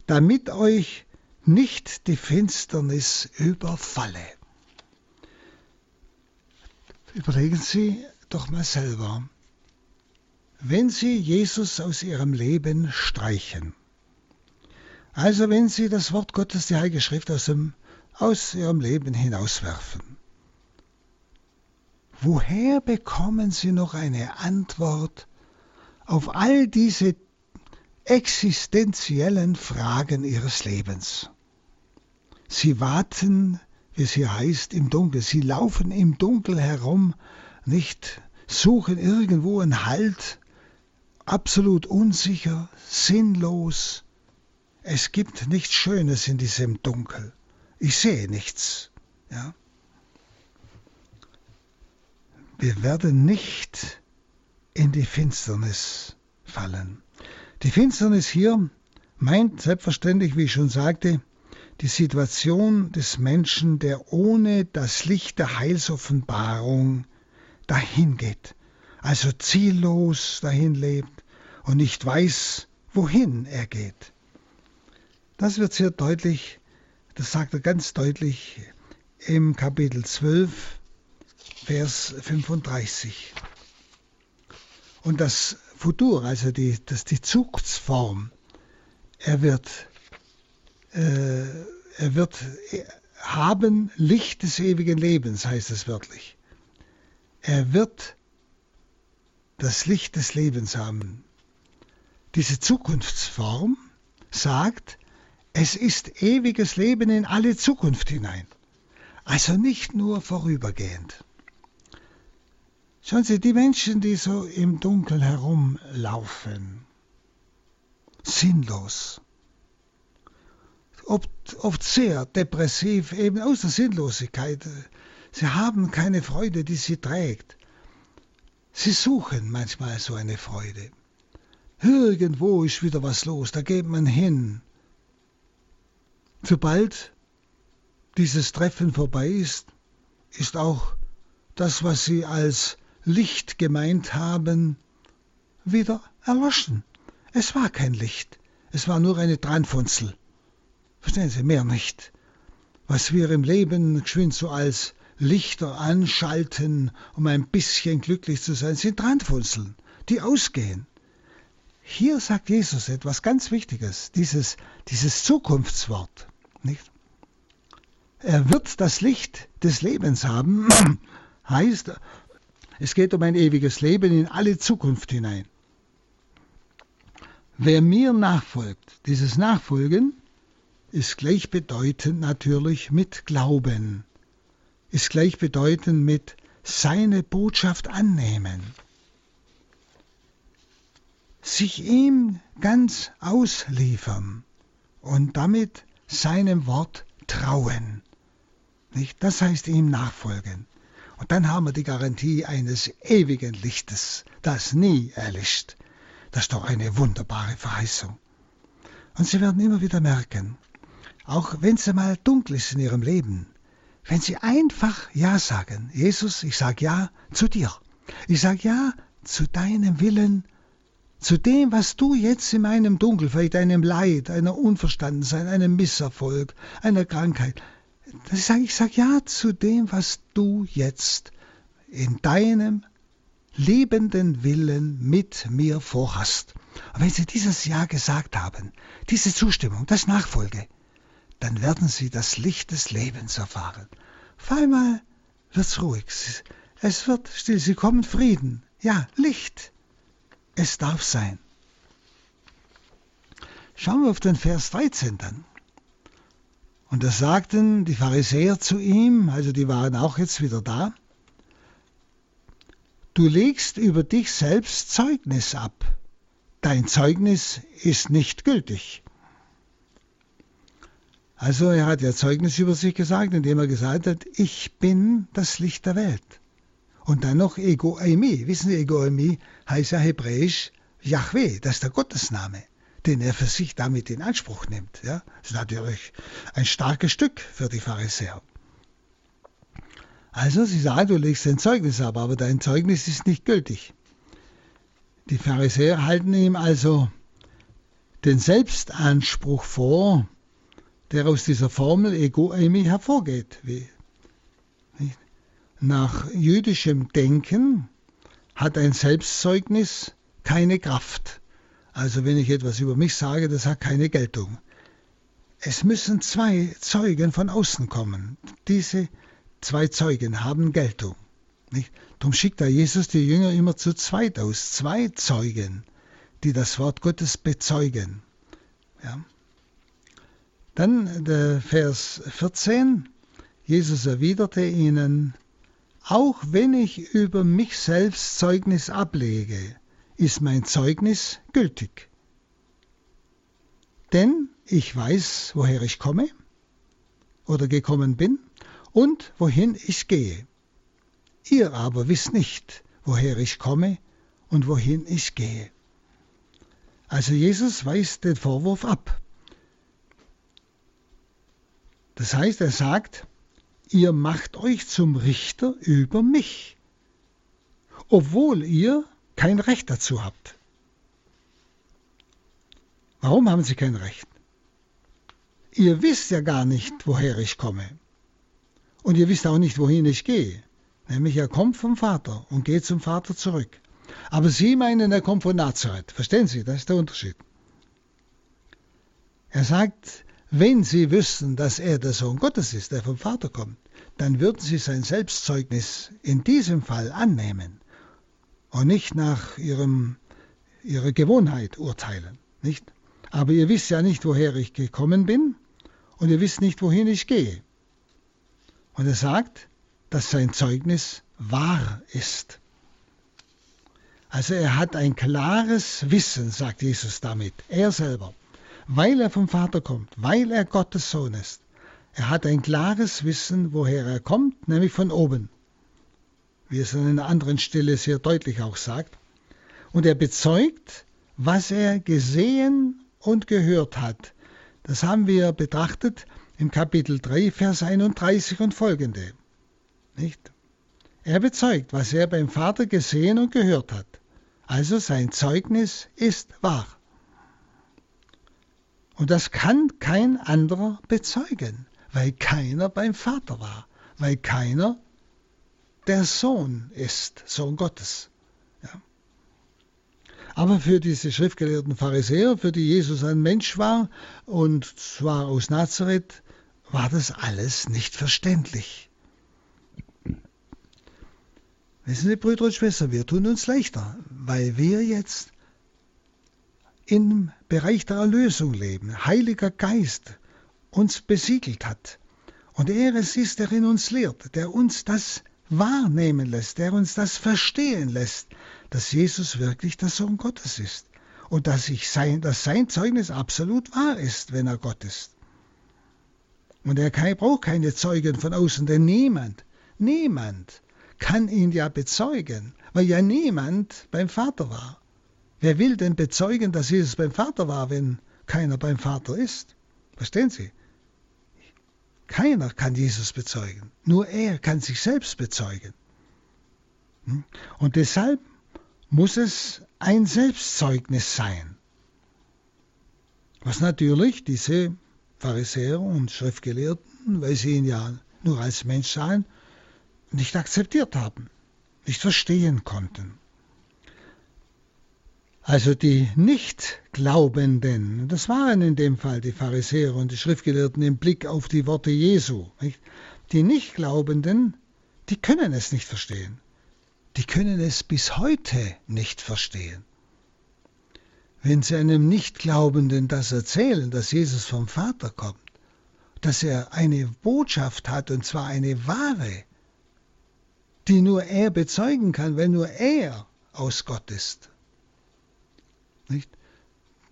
damit euch nicht die Finsternis überfalle. Überlegen Sie doch mal selber, wenn Sie Jesus aus Ihrem Leben streichen, also wenn Sie das Wort Gottes, die Heilige Schrift aus, dem, aus Ihrem Leben hinauswerfen, woher bekommen Sie noch eine Antwort auf all diese existenziellen Fragen Ihres Lebens? Sie warten wie es hier heißt, im Dunkel. Sie laufen im Dunkel herum, nicht suchen irgendwo einen Halt, absolut unsicher, sinnlos. Es gibt nichts Schönes in diesem Dunkel. Ich sehe nichts. Ja? Wir werden nicht in die Finsternis fallen. Die Finsternis hier meint selbstverständlich, wie ich schon sagte, die Situation des Menschen, der ohne das Licht der Heilsoffenbarung dahingeht, also ziellos dahin lebt und nicht weiß, wohin er geht. Das wird sehr deutlich, das sagt er ganz deutlich im Kapitel 12, Vers 35. Und das Futur, also die, das, die Zukunftsform, er wird äh, er wird haben Licht des ewigen Lebens, heißt es wörtlich. Er wird das Licht des Lebens haben. Diese Zukunftsform sagt, es ist ewiges Leben in alle Zukunft hinein. Also nicht nur vorübergehend. Schauen Sie, die Menschen, die so im Dunkeln herumlaufen, sinnlos, oft, oft sehr depressiv, eben aus der Sinnlosigkeit. Sie haben keine Freude, die sie trägt. Sie suchen manchmal so eine Freude. Irgendwo ist wieder was los, da geht man hin. Sobald dieses Treffen vorbei ist, ist auch das, was sie als Licht gemeint haben, wieder erloschen. Es war kein Licht, es war nur eine Dranfunzel. Verstehen Sie, mehr nicht. Was wir im Leben geschwind so als Lichter anschalten, um ein bisschen glücklich zu sein, sind Randfunzeln, die ausgehen. Hier sagt Jesus etwas ganz Wichtiges, dieses, dieses Zukunftswort. Nicht? Er wird das Licht des Lebens haben, heißt, es geht um ein ewiges Leben in alle Zukunft hinein. Wer mir nachfolgt, dieses Nachfolgen ist gleichbedeutend natürlich mit Glauben, ist gleichbedeutend mit seine Botschaft annehmen, sich ihm ganz ausliefern und damit seinem Wort trauen. Nicht? Das heißt ihm nachfolgen. Und dann haben wir die Garantie eines ewigen Lichtes, das nie erlischt. Das ist doch eine wunderbare Verheißung. Und Sie werden immer wieder merken, auch wenn es einmal dunkel ist in ihrem Leben, wenn sie einfach Ja sagen, Jesus, ich sage Ja zu dir. Ich sage Ja zu deinem Willen, zu dem, was du jetzt in meinem Dunkel, vielleicht einem Leid, einer Unverstandensein, einem Misserfolg, einer Krankheit, ich sage ich sag Ja zu dem, was du jetzt in deinem lebenden Willen mit mir vorhast. Und wenn Sie dieses Ja gesagt haben, diese Zustimmung, das Nachfolge, dann werden sie das Licht des Lebens erfahren. Auf einmal wird's ruhig. Es wird still. Sie kommen Frieden. Ja, Licht. Es darf sein. Schauen wir auf den Vers 13 dann. Und da sagten die Pharisäer zu ihm, also die waren auch jetzt wieder da, du legst über dich selbst Zeugnis ab. Dein Zeugnis ist nicht gültig. Also er hat ja Zeugnis über sich gesagt, indem er gesagt hat, ich bin das Licht der Welt. Und dann noch Ego-Eimi. Wissen Sie, Ego-Eimi heißt ja hebräisch Yahweh, das ist der Gottesname, den er für sich damit in Anspruch nimmt. Ja? Das ist natürlich ein starkes Stück für die Pharisäer. Also, sie sagen, du legst ein Zeugnis ab, aber dein Zeugnis ist nicht gültig. Die Pharisäer halten ihm also den Selbstanspruch vor, der aus dieser Formel Ego Eimi hervorgeht. Wie, nach jüdischem Denken hat ein Selbstzeugnis keine Kraft. Also wenn ich etwas über mich sage, das hat keine Geltung. Es müssen zwei Zeugen von außen kommen. Diese zwei Zeugen haben Geltung. Nicht? Darum schickt da Jesus die Jünger immer zu zweit aus. Zwei Zeugen, die das Wort Gottes bezeugen. Ja. Dann der Vers 14. Jesus erwiderte ihnen, auch wenn ich über mich selbst Zeugnis ablege, ist mein Zeugnis gültig. Denn ich weiß, woher ich komme oder gekommen bin und wohin ich gehe. Ihr aber wisst nicht, woher ich komme und wohin ich gehe. Also Jesus weist den Vorwurf ab. Das heißt, er sagt, ihr macht euch zum Richter über mich, obwohl ihr kein Recht dazu habt. Warum haben sie kein Recht? Ihr wisst ja gar nicht, woher ich komme. Und ihr wisst auch nicht, wohin ich gehe. Nämlich er kommt vom Vater und geht zum Vater zurück. Aber Sie meinen, er kommt von Nazareth. Verstehen Sie, das ist der Unterschied. Er sagt, wenn Sie wüssten, dass er der Sohn Gottes ist, der vom Vater kommt, dann würden Sie sein Selbstzeugnis in diesem Fall annehmen und nicht nach ihrem, ihrer Gewohnheit urteilen. Nicht? Aber ihr wisst ja nicht, woher ich gekommen bin und ihr wisst nicht, wohin ich gehe. Und er sagt, dass sein Zeugnis wahr ist. Also er hat ein klares Wissen, sagt Jesus damit, er selber, weil er vom Vater kommt, weil er Gottes Sohn ist. Er hat ein klares Wissen, woher er kommt, nämlich von oben wie es an einer anderen Stelle sehr deutlich auch sagt. Und er bezeugt, was er gesehen und gehört hat. Das haben wir betrachtet im Kapitel 3, Vers 31 und folgende. Nicht? Er bezeugt, was er beim Vater gesehen und gehört hat. Also sein Zeugnis ist wahr. Und das kann kein anderer bezeugen, weil keiner beim Vater war, weil keiner der Sohn ist, Sohn Gottes. Ja. Aber für diese schriftgelehrten Pharisäer, für die Jesus ein Mensch war und zwar aus Nazareth, war das alles nicht verständlich. Wissen Sie, Brüder und Schwestern, wir tun uns leichter, weil wir jetzt im Bereich der Erlösung leben. Heiliger Geist uns besiegelt hat. Und er es ist, der in uns lehrt, der uns das wahrnehmen lässt, der uns das verstehen lässt, dass Jesus wirklich der Sohn Gottes ist und dass, ich sein, dass sein Zeugnis absolut wahr ist, wenn er Gott ist. Und er kann, braucht keine Zeugen von außen, denn niemand, niemand kann ihn ja bezeugen, weil ja niemand beim Vater war. Wer will denn bezeugen, dass Jesus beim Vater war, wenn keiner beim Vater ist? Verstehen Sie? Keiner kann Jesus bezeugen. Nur er kann sich selbst bezeugen. Hm? Und deshalb muss es ein Selbstzeugnis sein. Was natürlich diese Pharisäer und Schriftgelehrten, weil sie ihn ja nur als Mensch sahen, nicht akzeptiert haben, nicht verstehen konnten. Also die Nichtglaubenden, das waren in dem Fall die Pharisäer und die Schriftgelehrten im Blick auf die Worte Jesu. Nicht? Die Nichtglaubenden, die können es nicht verstehen. Die können es bis heute nicht verstehen. Wenn sie einem Nichtglaubenden das erzählen, dass Jesus vom Vater kommt, dass er eine Botschaft hat, und zwar eine wahre, die nur er bezeugen kann, wenn nur er aus Gott ist, nicht?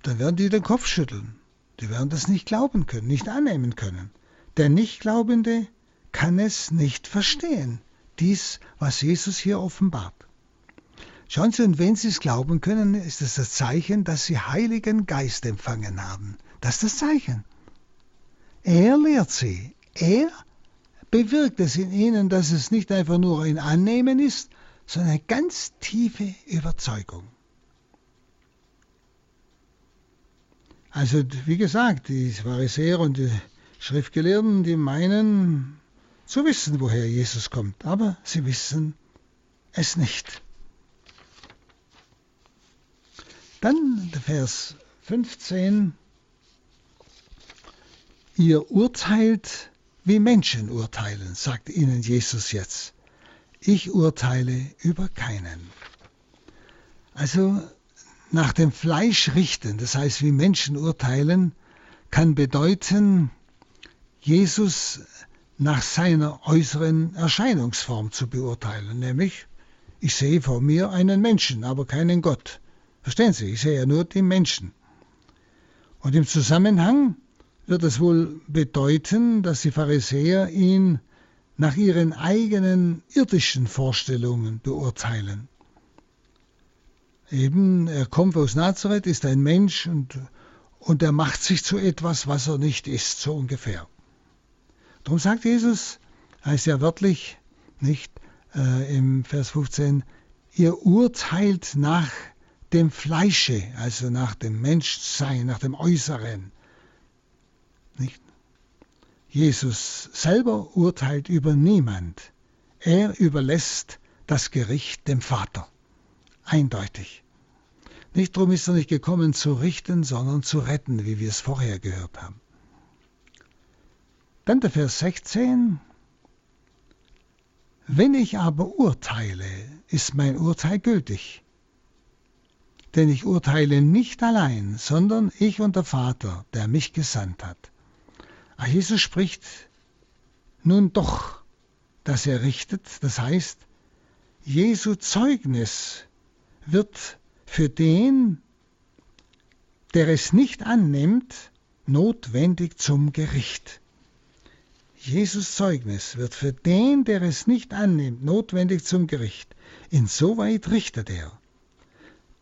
Dann werden die den Kopf schütteln. Die werden das nicht glauben können, nicht annehmen können. Der Nichtglaubende kann es nicht verstehen, dies, was Jesus hier offenbart. Schauen Sie, und wenn Sie es glauben können, ist es das Zeichen, dass Sie Heiligen Geist empfangen haben. Das ist das Zeichen. Er lehrt Sie. Er bewirkt es in Ihnen, dass es nicht einfach nur ein Annehmen ist, sondern eine ganz tiefe Überzeugung. Also, wie gesagt, die Pharisäer und die Schriftgelehrten, die meinen zu wissen, woher Jesus kommt, aber sie wissen es nicht. Dann Vers 15. Ihr urteilt, wie Menschen urteilen, sagt ihnen Jesus jetzt. Ich urteile über keinen. Also nach dem Fleisch richten, das heißt wie Menschen urteilen, kann bedeuten, Jesus nach seiner äußeren Erscheinungsform zu beurteilen, nämlich ich sehe vor mir einen Menschen, aber keinen Gott. Verstehen Sie, ich sehe ja nur die Menschen. Und im Zusammenhang wird es wohl bedeuten, dass die Pharisäer ihn nach ihren eigenen irdischen Vorstellungen beurteilen. Eben, er kommt aus Nazareth, ist ein Mensch und, und er macht sich zu etwas, was er nicht ist, so ungefähr. Darum sagt Jesus, heißt ja wörtlich, nicht äh, im Vers 15, ihr urteilt nach dem Fleische, also nach dem Menschsein, nach dem Äußeren. Nicht? Jesus selber urteilt über niemand. Er überlässt das Gericht dem Vater. Eindeutig. Nicht darum ist er nicht gekommen zu richten, sondern zu retten, wie wir es vorher gehört haben. Dann der Vers 16. Wenn ich aber urteile, ist mein Urteil gültig. Denn ich urteile nicht allein, sondern ich und der Vater, der mich gesandt hat. Ah, Jesus spricht nun doch, dass er richtet, das heißt, Jesu Zeugnis wird für den, der es nicht annimmt, notwendig zum Gericht. Jesus Zeugnis wird für den, der es nicht annimmt, notwendig zum Gericht. Insoweit richtet er.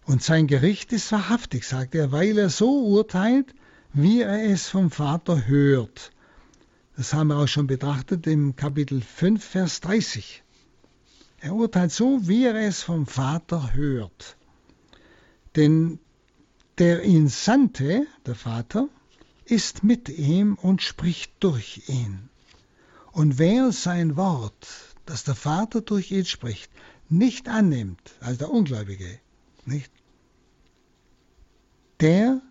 Und sein Gericht ist wahrhaftig, sagt er, weil er so urteilt, wie er es vom Vater hört. Das haben wir auch schon betrachtet im Kapitel 5, Vers 30. Er urteilt so, wie er es vom Vater hört. Denn der ihn sandte, der Vater, ist mit ihm und spricht durch ihn. Und wer sein Wort, das der Vater durch ihn spricht, nicht annimmt, also der Ungläubige, nicht, der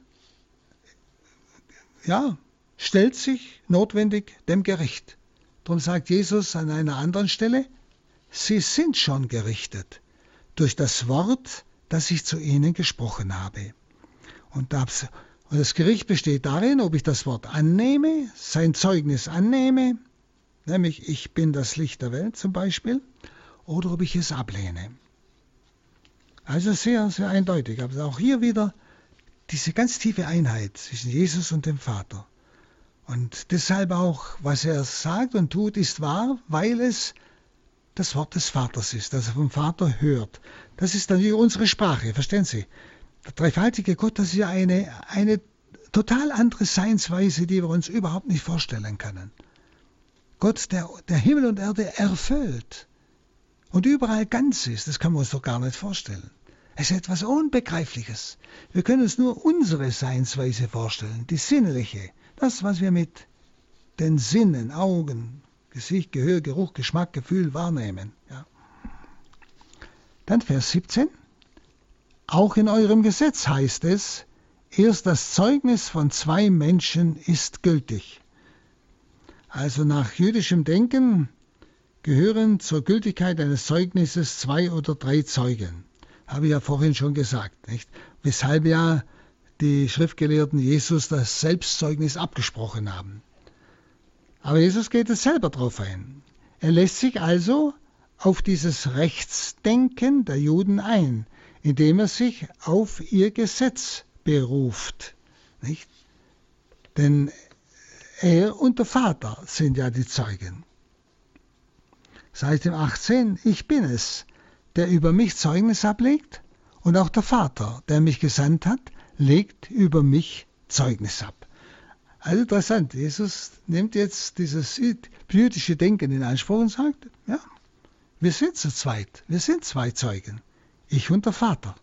ja, stellt sich notwendig dem Gericht. Darum sagt Jesus an einer anderen Stelle, sie sind schon gerichtet durch das Wort, das ich zu ihnen gesprochen habe. Und das Gericht besteht darin, ob ich das Wort annehme, sein Zeugnis annehme, nämlich ich bin das Licht der Welt zum Beispiel, oder ob ich es ablehne. Also sehr, sehr eindeutig. Aber auch hier wieder diese ganz tiefe Einheit zwischen Jesus und dem Vater. Und deshalb auch, was er sagt und tut, ist wahr, weil es das Wort des Vaters ist, das er vom Vater hört. Das ist natürlich unsere Sprache, verstehen Sie? Der dreifaltige Gott, das ist ja eine, eine total andere Seinsweise, die wir uns überhaupt nicht vorstellen können. Gott, der, der Himmel und Erde erfüllt und überall ganz ist, das kann man uns doch gar nicht vorstellen. Es ist etwas Unbegreifliches. Wir können uns nur unsere Seinsweise vorstellen, die sinnliche, das, was wir mit den Sinnen, Augen, Gesicht, Gehör, Geruch, Geschmack, Gefühl wahrnehmen. Ja. Dann Vers 17. Auch in eurem Gesetz heißt es, erst das Zeugnis von zwei Menschen ist gültig. Also nach jüdischem Denken gehören zur Gültigkeit eines Zeugnisses zwei oder drei Zeugen. Habe ich ja vorhin schon gesagt, nicht? Weshalb ja die Schriftgelehrten Jesus das Selbstzeugnis abgesprochen haben. Aber Jesus geht es selber darauf ein. Er lässt sich also auf dieses Rechtsdenken der Juden ein, indem er sich auf ihr Gesetz beruft. Nicht? Denn er und der Vater sind ja die Zeugen. Seit dem 18, ich bin es, der über mich Zeugnis ablegt, und auch der Vater, der mich gesandt hat, legt über mich Zeugnis ab. Also interessant, Jesus nimmt jetzt dieses jüdische Denken in Anspruch und sagt, ja, wir sind zu zweit, wir sind zwei Zeugen, ich und der Vater.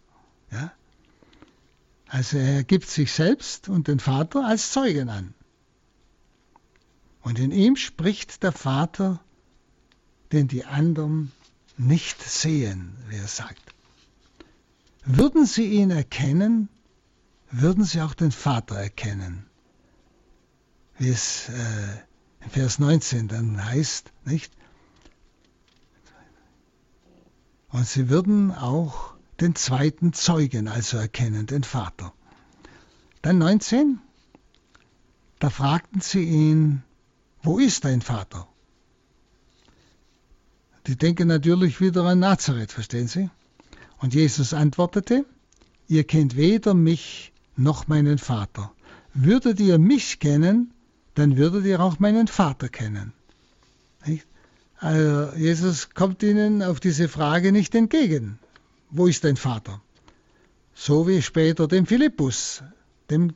Ja? Also er gibt sich selbst und den Vater als Zeugen an. Und in ihm spricht der Vater, den die anderen nicht sehen, wie er sagt. Würden sie ihn erkennen, würden sie auch den Vater erkennen. Wie es äh, in Vers 19 dann heißt, nicht? Und sie würden auch den zweiten Zeugen also erkennen, den Vater. Dann 19, da fragten sie ihn, wo ist dein Vater? Die denken natürlich wieder an Nazareth, verstehen Sie? Und Jesus antwortete, ihr kennt weder mich noch meinen Vater. Würdet ihr mich kennen, dann würdet ihr auch meinen Vater kennen. Also Jesus kommt ihnen auf diese Frage nicht entgegen. Wo ist dein Vater? So wie später dem Philippus. Dem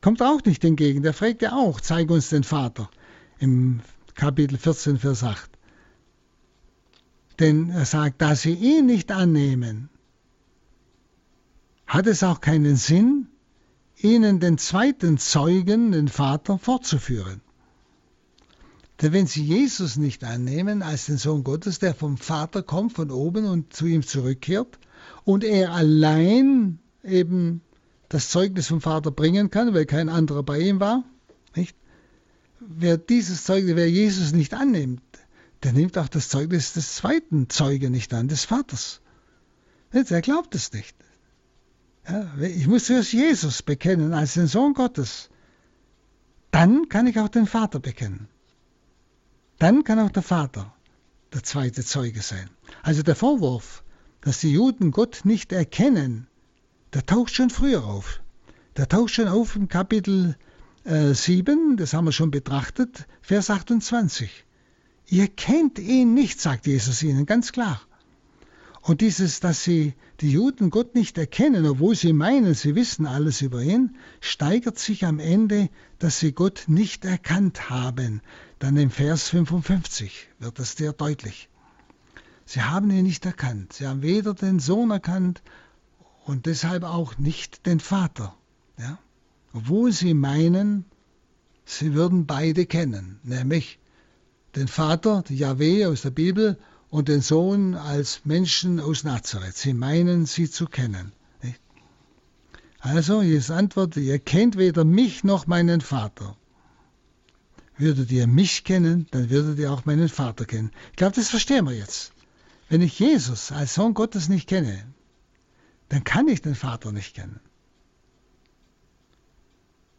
kommt auch nicht entgegen. Der fragt ja auch, zeig uns den Vater. Im Kapitel 14, Vers 8. Denn er sagt, da sie ihn nicht annehmen, hat es auch keinen Sinn, ihnen den zweiten Zeugen, den Vater, fortzuführen. Denn wenn sie Jesus nicht annehmen als den Sohn Gottes, der vom Vater kommt, von oben und zu ihm zurückkehrt, und er allein eben das Zeugnis vom Vater bringen kann, weil kein anderer bei ihm war, nicht? Wer dieses Zeugnis, wer Jesus nicht annimmt, der nimmt auch das Zeugnis des zweiten Zeugen nicht an, des Vaters. Er glaubt es nicht. Ich muss zuerst Jesus bekennen als den Sohn Gottes. Dann kann ich auch den Vater bekennen. Dann kann auch der Vater der zweite Zeuge sein. Also der Vorwurf, dass die Juden Gott nicht erkennen, der taucht schon früher auf. Der taucht schon auf im Kapitel äh, 7, das haben wir schon betrachtet, Vers 28. Ihr kennt ihn nicht, sagt Jesus ihnen ganz klar. Und dieses, dass sie die Juden Gott nicht erkennen, obwohl sie meinen, sie wissen alles über ihn, steigert sich am Ende, dass sie Gott nicht erkannt haben. Dann im Vers 55 wird das sehr deutlich. Sie haben ihn nicht erkannt. Sie haben weder den Sohn erkannt und deshalb auch nicht den Vater. Ja? Obwohl sie meinen, sie würden beide kennen, nämlich den Vater, die Yahweh aus der Bibel, und den Sohn als Menschen aus Nazareth. Sie meinen, sie zu kennen. Also, Jesus antwortet, ihr kennt weder mich noch meinen Vater. Würdet ihr mich kennen, dann würdet ihr auch meinen Vater kennen. Ich glaube, das verstehen wir jetzt. Wenn ich Jesus als Sohn Gottes nicht kenne, dann kann ich den Vater nicht kennen.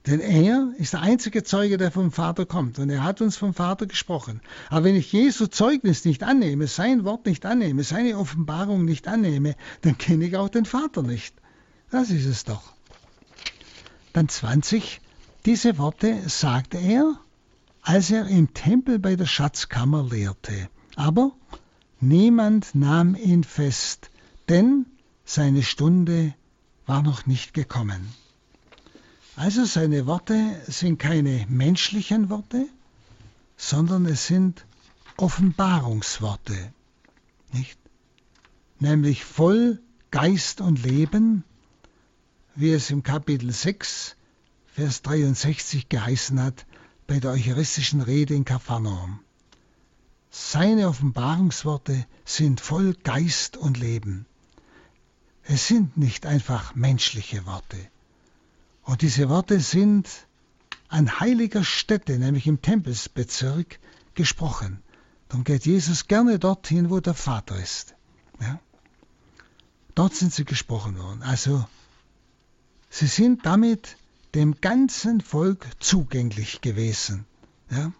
Denn er ist der einzige Zeuge, der vom Vater kommt. Und er hat uns vom Vater gesprochen. Aber wenn ich Jesu Zeugnis nicht annehme, sein Wort nicht annehme, seine Offenbarung nicht annehme, dann kenne ich auch den Vater nicht. Das ist es doch. Dann 20. Diese Worte sagte er, als er im Tempel bei der Schatzkammer lehrte. Aber niemand nahm ihn fest, denn seine Stunde war noch nicht gekommen. Also seine Worte sind keine menschlichen Worte, sondern es sind Offenbarungsworte, nicht? Nämlich voll Geist und Leben, wie es im Kapitel 6, Vers 63 geheißen hat, bei der eucharistischen Rede in Kapharnaum. Seine Offenbarungsworte sind voll Geist und Leben. Es sind nicht einfach menschliche Worte. Und diese Worte sind an heiliger Stätte, nämlich im Tempelsbezirk, gesprochen. Darum geht Jesus gerne dorthin, wo der Vater ist. Ja? Dort sind sie gesprochen worden. Also, sie sind damit dem ganzen Volk zugänglich gewesen. Ja?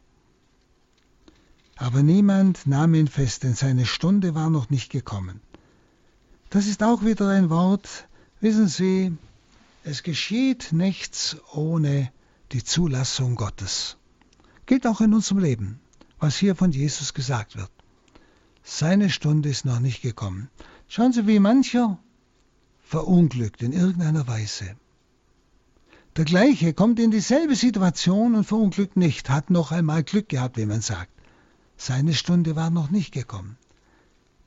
Aber niemand nahm ihn fest, denn seine Stunde war noch nicht gekommen. Das ist auch wieder ein Wort, wissen Sie, es geschieht nichts ohne die Zulassung Gottes. Gilt auch in unserem Leben. was hier von Jesus gesagt wird. Seine Stunde ist noch nicht gekommen. Schauen Sie, wie mancher verunglückt in irgendeiner Weise. Der gleiche kommt in dieselbe Situation und verunglückt nicht, hat noch einmal Glück gehabt, wie man sagt. Seine Stunde war noch nicht gekommen.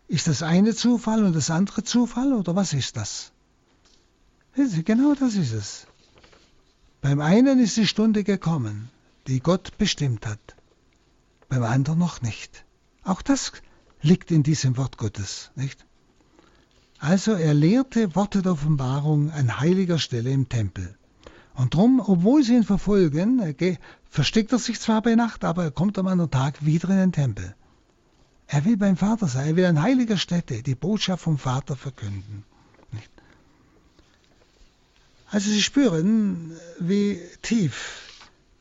Ist das eine Zufall und das andere Zufall oder was ist das? Genau das ist es. Beim einen ist die Stunde gekommen, die Gott bestimmt hat, beim anderen noch nicht. Auch das liegt in diesem Wort Gottes, nicht? Also er lehrte Worte der Offenbarung an heiliger Stelle im Tempel. Und drum, obwohl sie ihn verfolgen, er versteckt er sich zwar bei Nacht, aber er kommt am anderen Tag wieder in den Tempel. Er will beim Vater sein, er will an heiliger Stätte die Botschaft vom Vater verkünden. Also Sie spüren, wie tief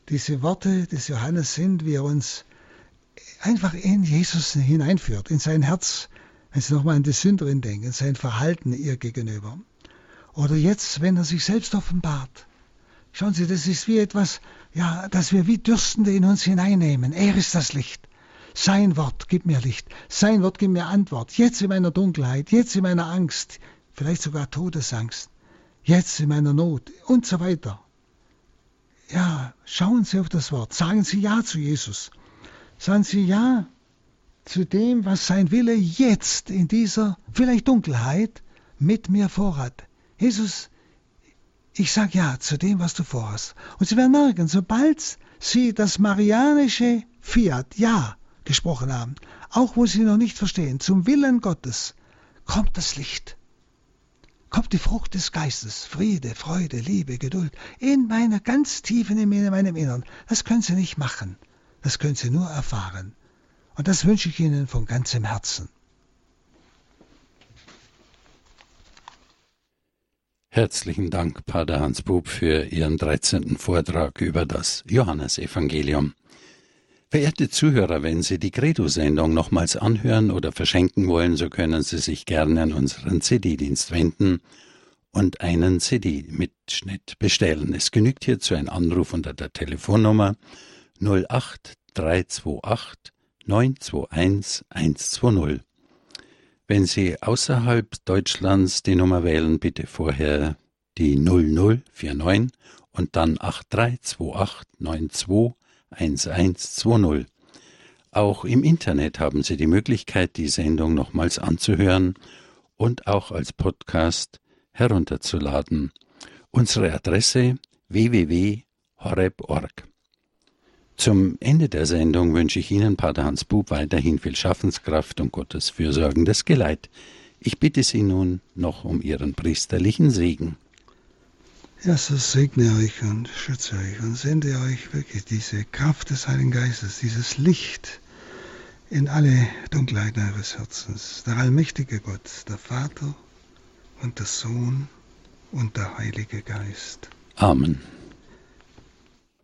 diese Worte des Johannes sind, wie er uns einfach in Jesus hineinführt, in sein Herz, wenn Sie nochmal an die Sünderin denken, sein Verhalten ihr gegenüber. Oder jetzt, wenn er sich selbst offenbart. Schauen Sie, das ist wie etwas, ja, dass wir wie Dürstende in uns hineinnehmen. Er ist das Licht. Sein Wort gibt mir Licht. Sein Wort gibt mir Antwort. Jetzt in meiner Dunkelheit, jetzt in meiner Angst, vielleicht sogar Todesangst, jetzt in meiner Not und so weiter. Ja, schauen Sie auf das Wort. Sagen Sie Ja zu Jesus. Sagen Sie Ja zu dem, was sein Wille jetzt in dieser vielleicht Dunkelheit mit mir vorhat. Jesus, ich sage ja zu dem, was du vorhast. Und Sie werden merken, sobald Sie das marianische Fiat, ja, gesprochen haben, auch wo Sie noch nicht verstehen, zum Willen Gottes, kommt das Licht. Kommt die Frucht des Geistes, Friede, Freude, Liebe, Geduld, in meiner ganz tiefen, in meinem Innern. Das können Sie nicht machen. Das können Sie nur erfahren. Und das wünsche ich Ihnen von ganzem Herzen. Herzlichen Dank, Pater Hans Bub, für Ihren 13. Vortrag über das Johannesevangelium. Verehrte Zuhörer, wenn Sie die Credo-Sendung nochmals anhören oder verschenken wollen, so können Sie sich gerne an unseren CD-Dienst wenden und einen CD-Mitschnitt bestellen. Es genügt hierzu ein Anruf unter der Telefonnummer 08 328 921 120. Wenn Sie außerhalb Deutschlands die Nummer wählen, bitte vorher die 0049 und dann 8328921120. Auch im Internet haben Sie die Möglichkeit, die Sendung nochmals anzuhören und auch als Podcast herunterzuladen. Unsere Adresse www.horeb.org. Zum Ende der Sendung wünsche ich Ihnen, Pater Hans Bub, weiterhin viel Schaffenskraft und Gottes fürsorgendes Geleit. Ich bitte Sie nun noch um Ihren priesterlichen Segen. So segne euch und schütze euch und sende euch wirklich diese Kraft des Heiligen Geistes, dieses Licht in alle Dunkelheiten eures Herzens. Der allmächtige Gott, der Vater und der Sohn und der Heilige Geist. Amen.